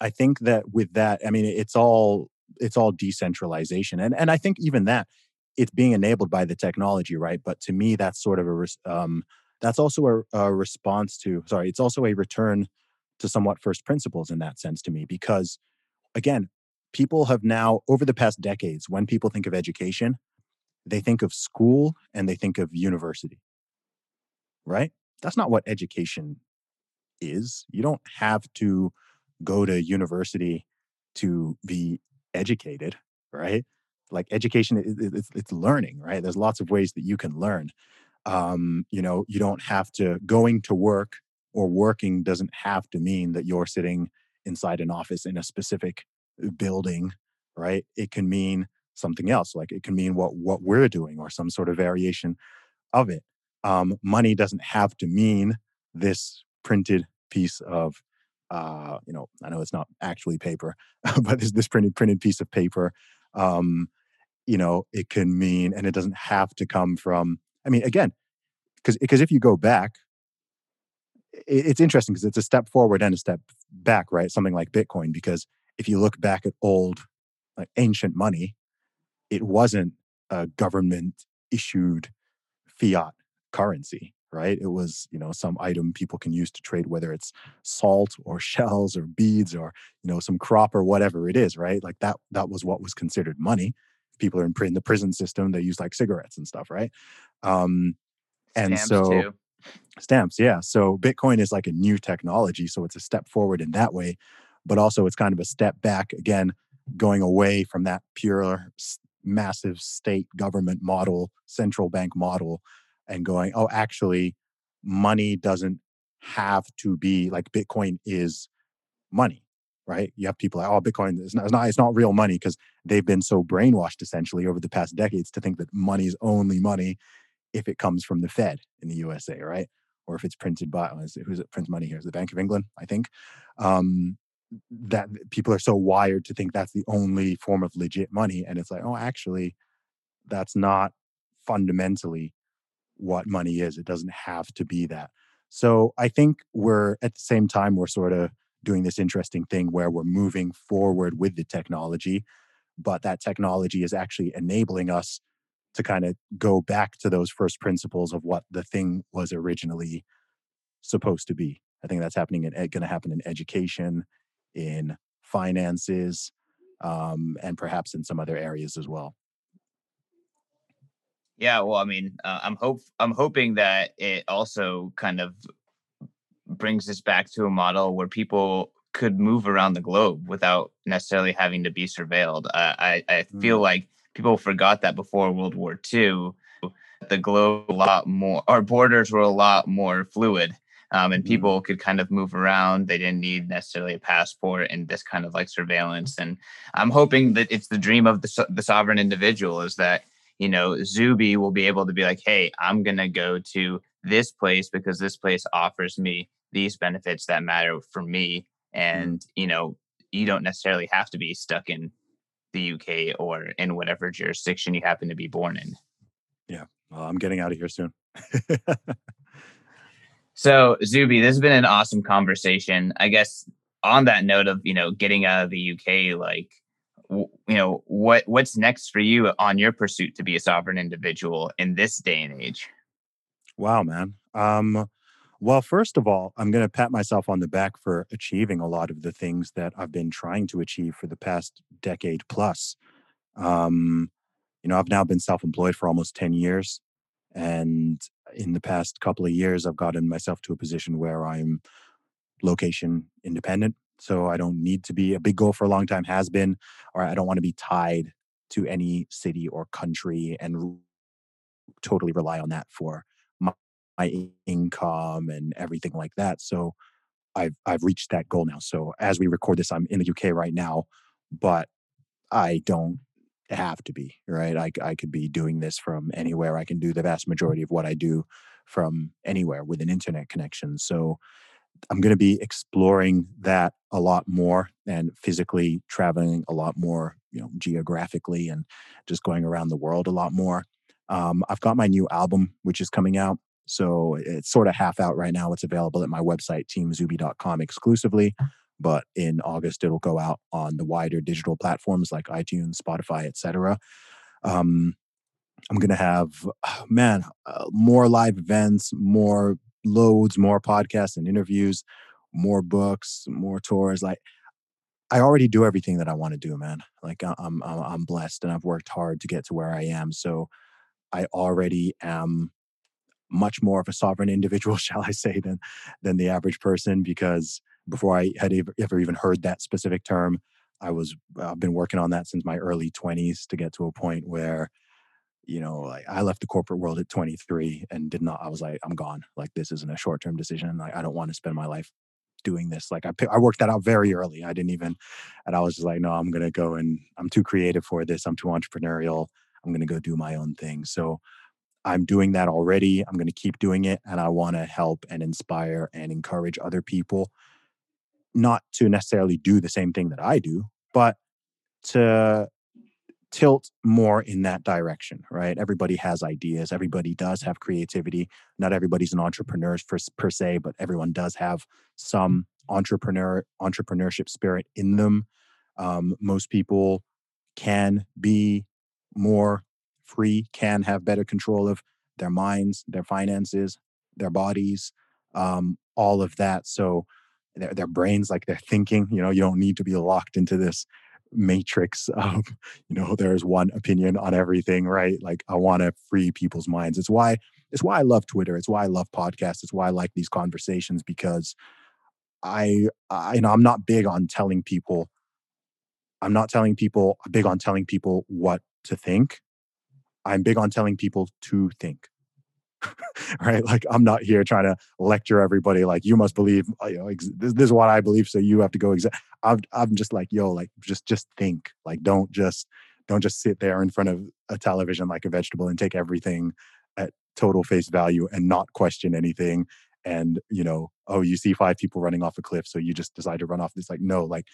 i think that with that i mean it's all it's all decentralization and and i think even that it's being enabled by the technology right? But to me that's sort of a um, that's also a, a response to sorry it's also a return to somewhat first principles in that sense to me because again people have now over the past decades when people think of education they think of school and they think of university. Right? That's not what education is. You don't have to go to university to be educated right? Like education is it's learning right? There's lots of ways that you can learn. Um, you know you don't have to going to work or working doesn't have to mean that you're sitting inside an office in a specific building right? It can mean something else like it can mean what what we're doing or some sort of variation of it. Um, money doesn't have to mean this printed piece of uh, you know i know it's not actually paper [LAUGHS] but this this printed printed piece of paper um, you know it can mean and it doesn't have to come from i mean again because because if you go back it's interesting because it's a step forward and a step back right? Something like bitcoin because if you look back at old like ancient money it wasn't a government issued fiat currency right? It was you know some item people can use to trade whether it's salt or [LAUGHS] shells or beads or you know some crop or whatever it is right? Like that that was what was considered money. People are in, in the prison system they use like cigarettes and stuff right? Um and Stamps so too. stamps yeah. So bitcoin is like a new technology so it's a step forward in that way but also it's kind of a step back again going away from that pure massive state government model central bank model and going oh actually money doesn't have to be like bitcoin is money right you have people like oh bitcoin is not, it's not, it's not real money because they've been so brainwashed essentially over the past decades to think that money is only money if it comes from the Fed in the USA, right? Or if it's printed by who's it prints money here? Is the Bank of England, I think. Um, that people are so wired to think that's the only form of legit money, and it's like, oh, actually, that's not fundamentally what money is. It doesn't have to be that. So I think we're at the same time we're sort of doing this interesting thing where we're moving forward with the technology, but that technology is actually enabling us to kind of go back to those first principles of what the thing was originally supposed to be. I think that's happening in going to happen in education, in finances, um, and perhaps in some other areas as well. Yeah, well, I mean, uh, I'm hope I'm hoping that it also kind of brings us back to a model where people could move around the globe without necessarily having to be surveilled. Uh, I I feel mm. like people forgot that before World War II, the globe a lot more, our borders were a lot more fluid. Um, and mm-hmm. people could kind of move around. They didn't need necessarily a passport and this kind of like surveillance. And I'm hoping that it's the dream of the, the sovereign individual is that, you know, Zuby will be able to be like, hey, I'm going to go to this place because this place offers me these benefits that matter for me. Mm-hmm. And, mm-hmm. you know, you don't necessarily have to be stuck in the UK or in whatever jurisdiction you happen to be born in. Yeah. Well, I'm getting out of here soon. [LAUGHS] so, Zuby, this has been an awesome conversation. I guess on that note of, you know, getting out of the UK, like, you know, what what's next for you on your pursuit to be a sovereign individual in this day and age? Wow, man. Um, well, first of all, I'm going to pat myself on the back for achieving a lot of the things that I've been trying to achieve for the past decade plus. Um, you know, I've now been self employed for almost 10 years. And in the past couple of years, I've gotten myself to a position where I'm location independent. So I don't need to be a big goal for a long time has been, or I don't want to be tied to any city or country and totally rely on that for my income and everything like that. So I've I've reached that goal now. So as we record this, I'm in the UK right now, but I don't have to be right. I I could be doing this from anywhere. I can do the vast majority of what I do from anywhere with an internet connection. So I'm going to be exploring that a lot more and physically traveling a lot more, you know, geographically and just going around the world a lot more. Um, I've got my new album, which is coming out so it's sort of half out right now. It's available at my website, teamzuby.com exclusively. But in August it'll go out on the wider digital platforms like iTunes, Spotify, etc. Um, I'm gonna have, man, uh, more live events, more loads, more podcasts and interviews, more books, more tours. Like I already do everything that I want to do, man. Like I'm, I'm, I'm blessed, and I've worked hard to get to where I am. So I already am much more of a sovereign [LAUGHS] individual, shall I say, than than the average person. Because before I had ever, even heard that specific term, I was I've been working on that since my early 20s to get to a point where you know like i left the corporate world at 23 and did not i was like i'm gone. Like this isn't a short-term decision. Like i don't want to spend my life doing this. Like i i worked that out very early. I didn't even and i was just like no i'm gonna go and i'm too creative for this. I'm too entrepreneurial. I'm gonna go do my own thing. So I'm doing that already. I'm going to keep doing it. And I want to help and inspire and encourage other people, not to necessarily do the same thing that I do, but to tilt more in that direction, right? Everybody has ideas. Everybody does have creativity. Not everybody's an entrepreneur per, se, but everyone does have some entrepreneur entrepreneurship spirit in them. Um, most people can be more free can have better control of their minds, their finances, their bodies, um, all of that. So their, their brains, like they're thinking, you know, you don't need to be locked into this matrix [LAUGHS] of, you know, there's one opinion on everything, right? Like I want to free people's minds. It's why it's why I love Twitter. It's why I love podcasts. It's why I like these conversations because I, I you know, I'm not big on telling people I'm not telling people I'm big on telling people what to think. I'm big on telling people to think. [LAUGHS] right? Like I'm not here trying to lecture everybody like you must believe uh, you know ex- this, this, is what I believe so you have to go exact I'm I'm just like yo like just just think like don't just don't just sit there in front of a television like a vegetable and take everything at total face value and not question anything and you know oh you see five people running off a cliff so you just decide to run off this like no like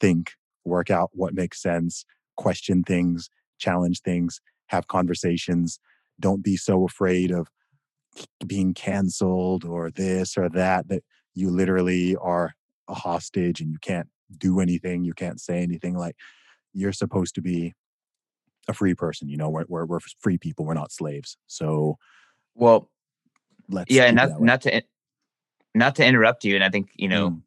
think work out what makes sense question things challenge things have conversations. Don't be so afraid of being canceled or this or that that you literally are a hostage and you can't do anything, you can't say anything. Like you're supposed to be a free person. You know, we're we're, we're free people. We're not slaves. So, well, let's yeah, not not to not to interrupt you, and I think you know mm.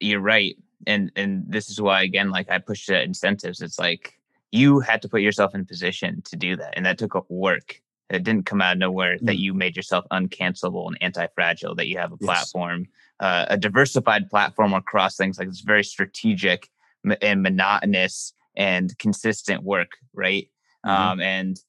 you're right, and and this is why again, like I push the incentives. It's like you had to put yourself in a position to do that. And that took up work. It didn't come out of nowhere mm. that you made yourself uncancelable and anti-fragile, that you have a yes. platform, uh, a diversified platform across things like it's very strategic and monotonous and consistent work, right? Mm-hmm. Um, and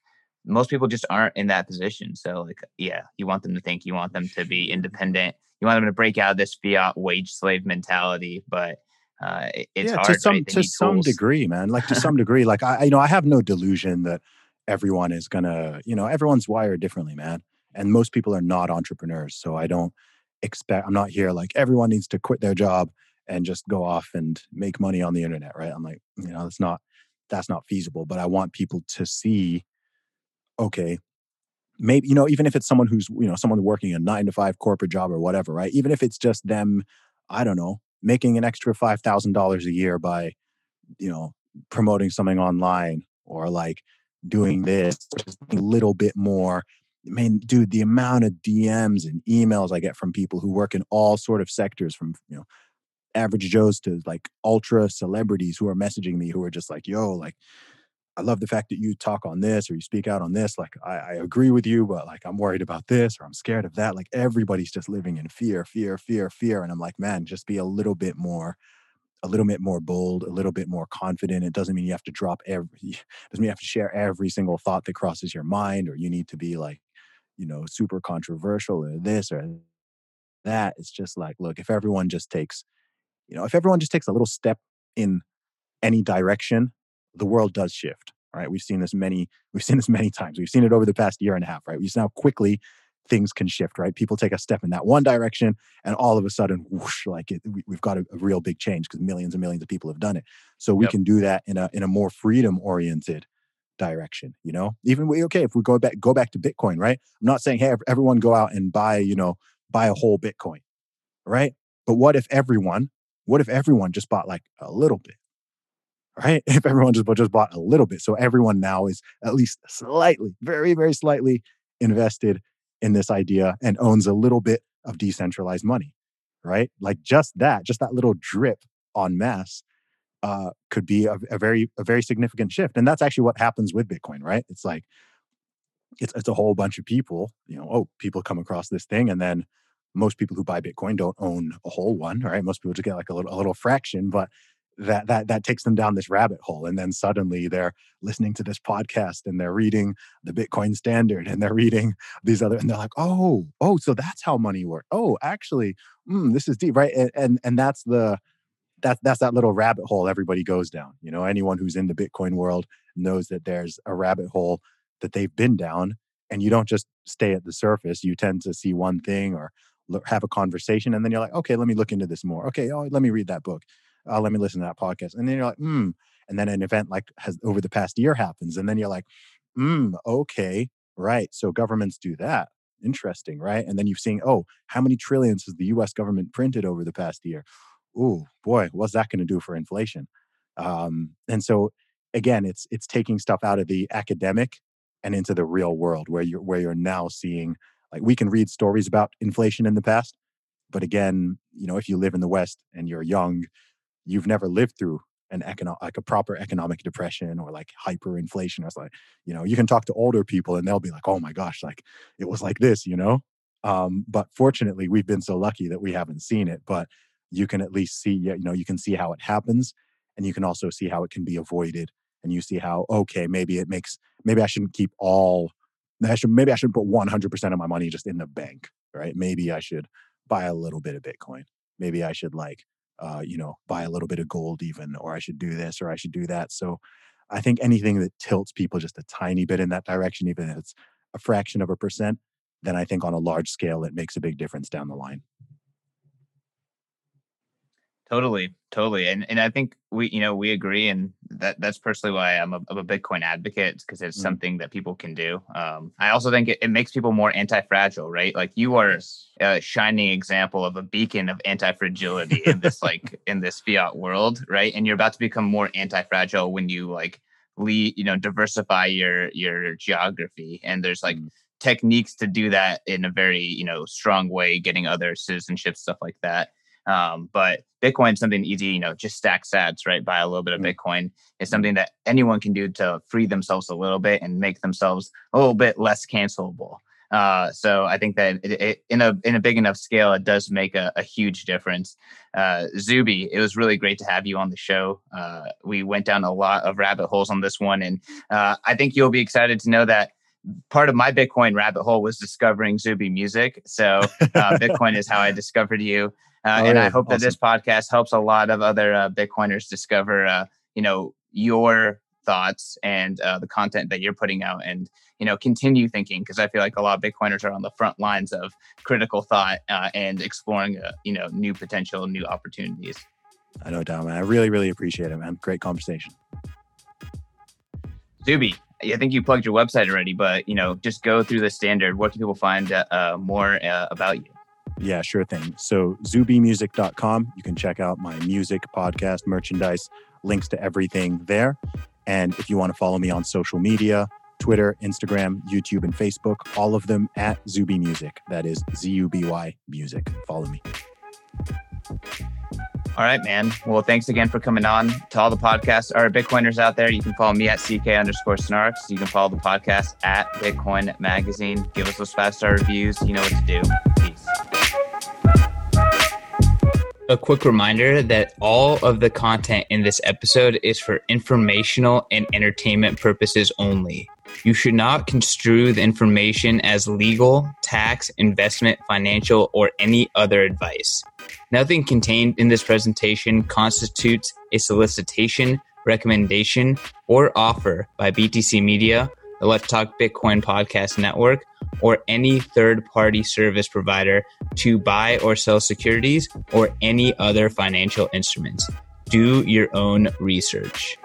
most people just aren't in that position. So like, yeah, you want them to think, you want them to be independent, you want them to break out of this fiat wage slave mentality, but uh, it's yeah, hard, to some right? to some degree, man. Like to [LAUGHS] some degree, like I, you know, I have no delusion that everyone is gonna, you know, everyone's wired differently, man. And most people are not entrepreneurs, so I don't expect. I'm not here like everyone needs to quit their job and just go off and make money on the internet, right? I'm like, you know, that's not that's not feasible. But I want people to see, okay, maybe you know, even if it's someone who's you know someone working a nine to five corporate job or whatever, right? Even if it's just them, I don't know, making an extra $5,000 a year by, you know, promoting something online or like doing this a little bit more. I mean, dude, the amount of DMs and emails I get from people who work in all sort of sectors from, you know, average Joes to like ultra celebrities who are messaging me who are just like, yo, like, I love the fact that you talk on this or you speak out on this. Like, I, I, agree with you, but like, I'm worried about this or I'm scared of that. Like, everybody's just living in fear, fear, fear, fear. And I'm like, man, just be a little bit more, a little bit more bold, a little bit more confident. It doesn't mean you have to drop every, [LAUGHS] doesn't mean you have to share every single thought that crosses your mind or you need to be like, you know, super controversial or this or that. It's just like, look, if everyone just takes, you know, if everyone just takes a little step in any direction, the world does shift. Right. We've seen this many, we've seen this many times. We've seen it over the past year and a half, right? We've seen how quickly things can shift, right? People take a step in that one direction and all of a sudden, whoosh, like it, we, have got a, a, real big change because millions and millions of people have done it. So we yep. can do that in a in a more freedom oriented direction, you know? Even we okay, if we go back go back to Bitcoin, right? I'm not saying, hey, everyone go out and buy, you know, buy a whole Bitcoin, right? But what if everyone What if everyone just bought like a little bit? Right? [LAUGHS] If everyone just, just bought a little bit. So everyone now is at least slightly, very, very slightly invested in this idea and owns a little bit of decentralized money. Right? Like just that, just that little drip on mass uh, could be a, a very, a very significant shift. And that's actually what happens with Bitcoin, right? It's like it's it's a whole bunch of people. You know, oh, people come across this thing, and then most people who buy Bitcoin don't own a whole one, right? Most people just get like a little a little fraction, but that that that takes them down this rabbit hole, and then suddenly they're listening to this podcast and they're reading the Bitcoin Standard and they're reading these other, and they're like, oh, oh, so that's how money works. Oh, actually, mm, this is deep, right? And, and and that's the that's that's that little rabbit hole everybody goes down. You know, anyone who's in the Bitcoin world knows that there's a rabbit hole that they've been down and you don't just stay at the surface you tend to see one thing or have a conversation and then you're like okay let me look into this more okay oh let me read that book uh, let me listen to that podcast. And then you're like hmm and then an event like has over the past year happens and then you're like hmm okay right so governments do that interesting right? And then you've seen oh how many trillions has the us government printed over the past year? Oh boy what's that going to do for inflation? Um, and so again it's it's taking stuff out of the academic and into the real world where you're where you're now seeing like we can read stories about inflation in the past but again you know if you live in the west and you're young you've never lived through an economic like a proper economic depression or like hyperinflation or like you know you can talk to older people and they'll be like oh my gosh like it was like this you know um, but fortunately we've been so lucky that we haven't seen it but you can at least see you know you can see how it happens and you can also see how it can be avoided and you see how okay maybe it makes maybe i shouldn't keep all I should maybe I should put 100% of my money just in the bank, right? Maybe I should buy a little bit of Bitcoin. Maybe I should like uh, you know, buy a little bit of gold even or I should do this or I should do that. So I think anything that tilts people just a tiny bit in that direction even if it's a fraction of a percent, then I think on a large scale it makes a big difference down the line. Totally, totally, and and I think we you know we agree, and that that's personally why I'm a, I'm a Bitcoin advocate because it's mm. something that people can do. Um, I also think it, it makes people more anti-fragile, right? Like you are a shining example of a beacon of anti-fragility in this like [LAUGHS] in this fiat world, right? And you're about to become more anti-fragile when you like lead, you know, diversify your your geography, and there's like. Mm. techniques to do that in a very you know strong way getting other citizenship stuff like that um, but Bitcoin is something easy, you know, just stack sats, right? Buy a little bit of mm. Bitcoin is something that anyone can do to free themselves a little bit and make themselves a little bit less cancelable. Uh, so I think that it, it, in a in a big enough scale, it does make a, a huge difference. Uh, Zuby, it was really great to have you on the show. Uh, we went down a lot of rabbit holes on this one, and uh, I think you'll be excited to know that part of my Bitcoin rabbit hole was discovering Zuby music. So uh, [LAUGHS] Bitcoin is how I discovered you. Uh, and I hope awesome. that this podcast helps a lot of other uh, Bitcoiners discover, uh, you know, your thoughts and uh, the content that you're putting out, and you know, continue thinking because I feel like a lot of Bitcoiners are on the front lines of critical thought uh, and exploring, uh, you know, new potential, new opportunities. I know, Dom. I really, really appreciate it, man. Great conversation. Zuby, I think you plugged your website already, but you know, just go through the standard. Where can people find more about you? Yeah, sure thing. So, zubymusic.com. You can check out my music, podcast, merchandise, links to everything there. And if you want to follow me on social media, Twitter, Instagram, YouTube, and Facebook, all of them at Zuby Music. That is Z U B Y Music. Follow me. All right, man. Well, thanks again for coming on to all the podcasts. Our Bitcoiners out there, you can follow me at CK underscore Snarks. You can follow the podcast at Bitcoin Magazine. Give us those five star reviews. You know what to do. Peace. A quick reminder that all of the content in this episode is for informational and entertainment purposes only. You should not construe the information as legal, tax, investment, financial, or any other advice. Nothing contained in this presentation constitutes a solicitation, recommendation, or offer by BTC Media, the Let's Talk Bitcoin podcast network, or any third party service provider to buy or sell securities or any other financial instruments. Do your own research.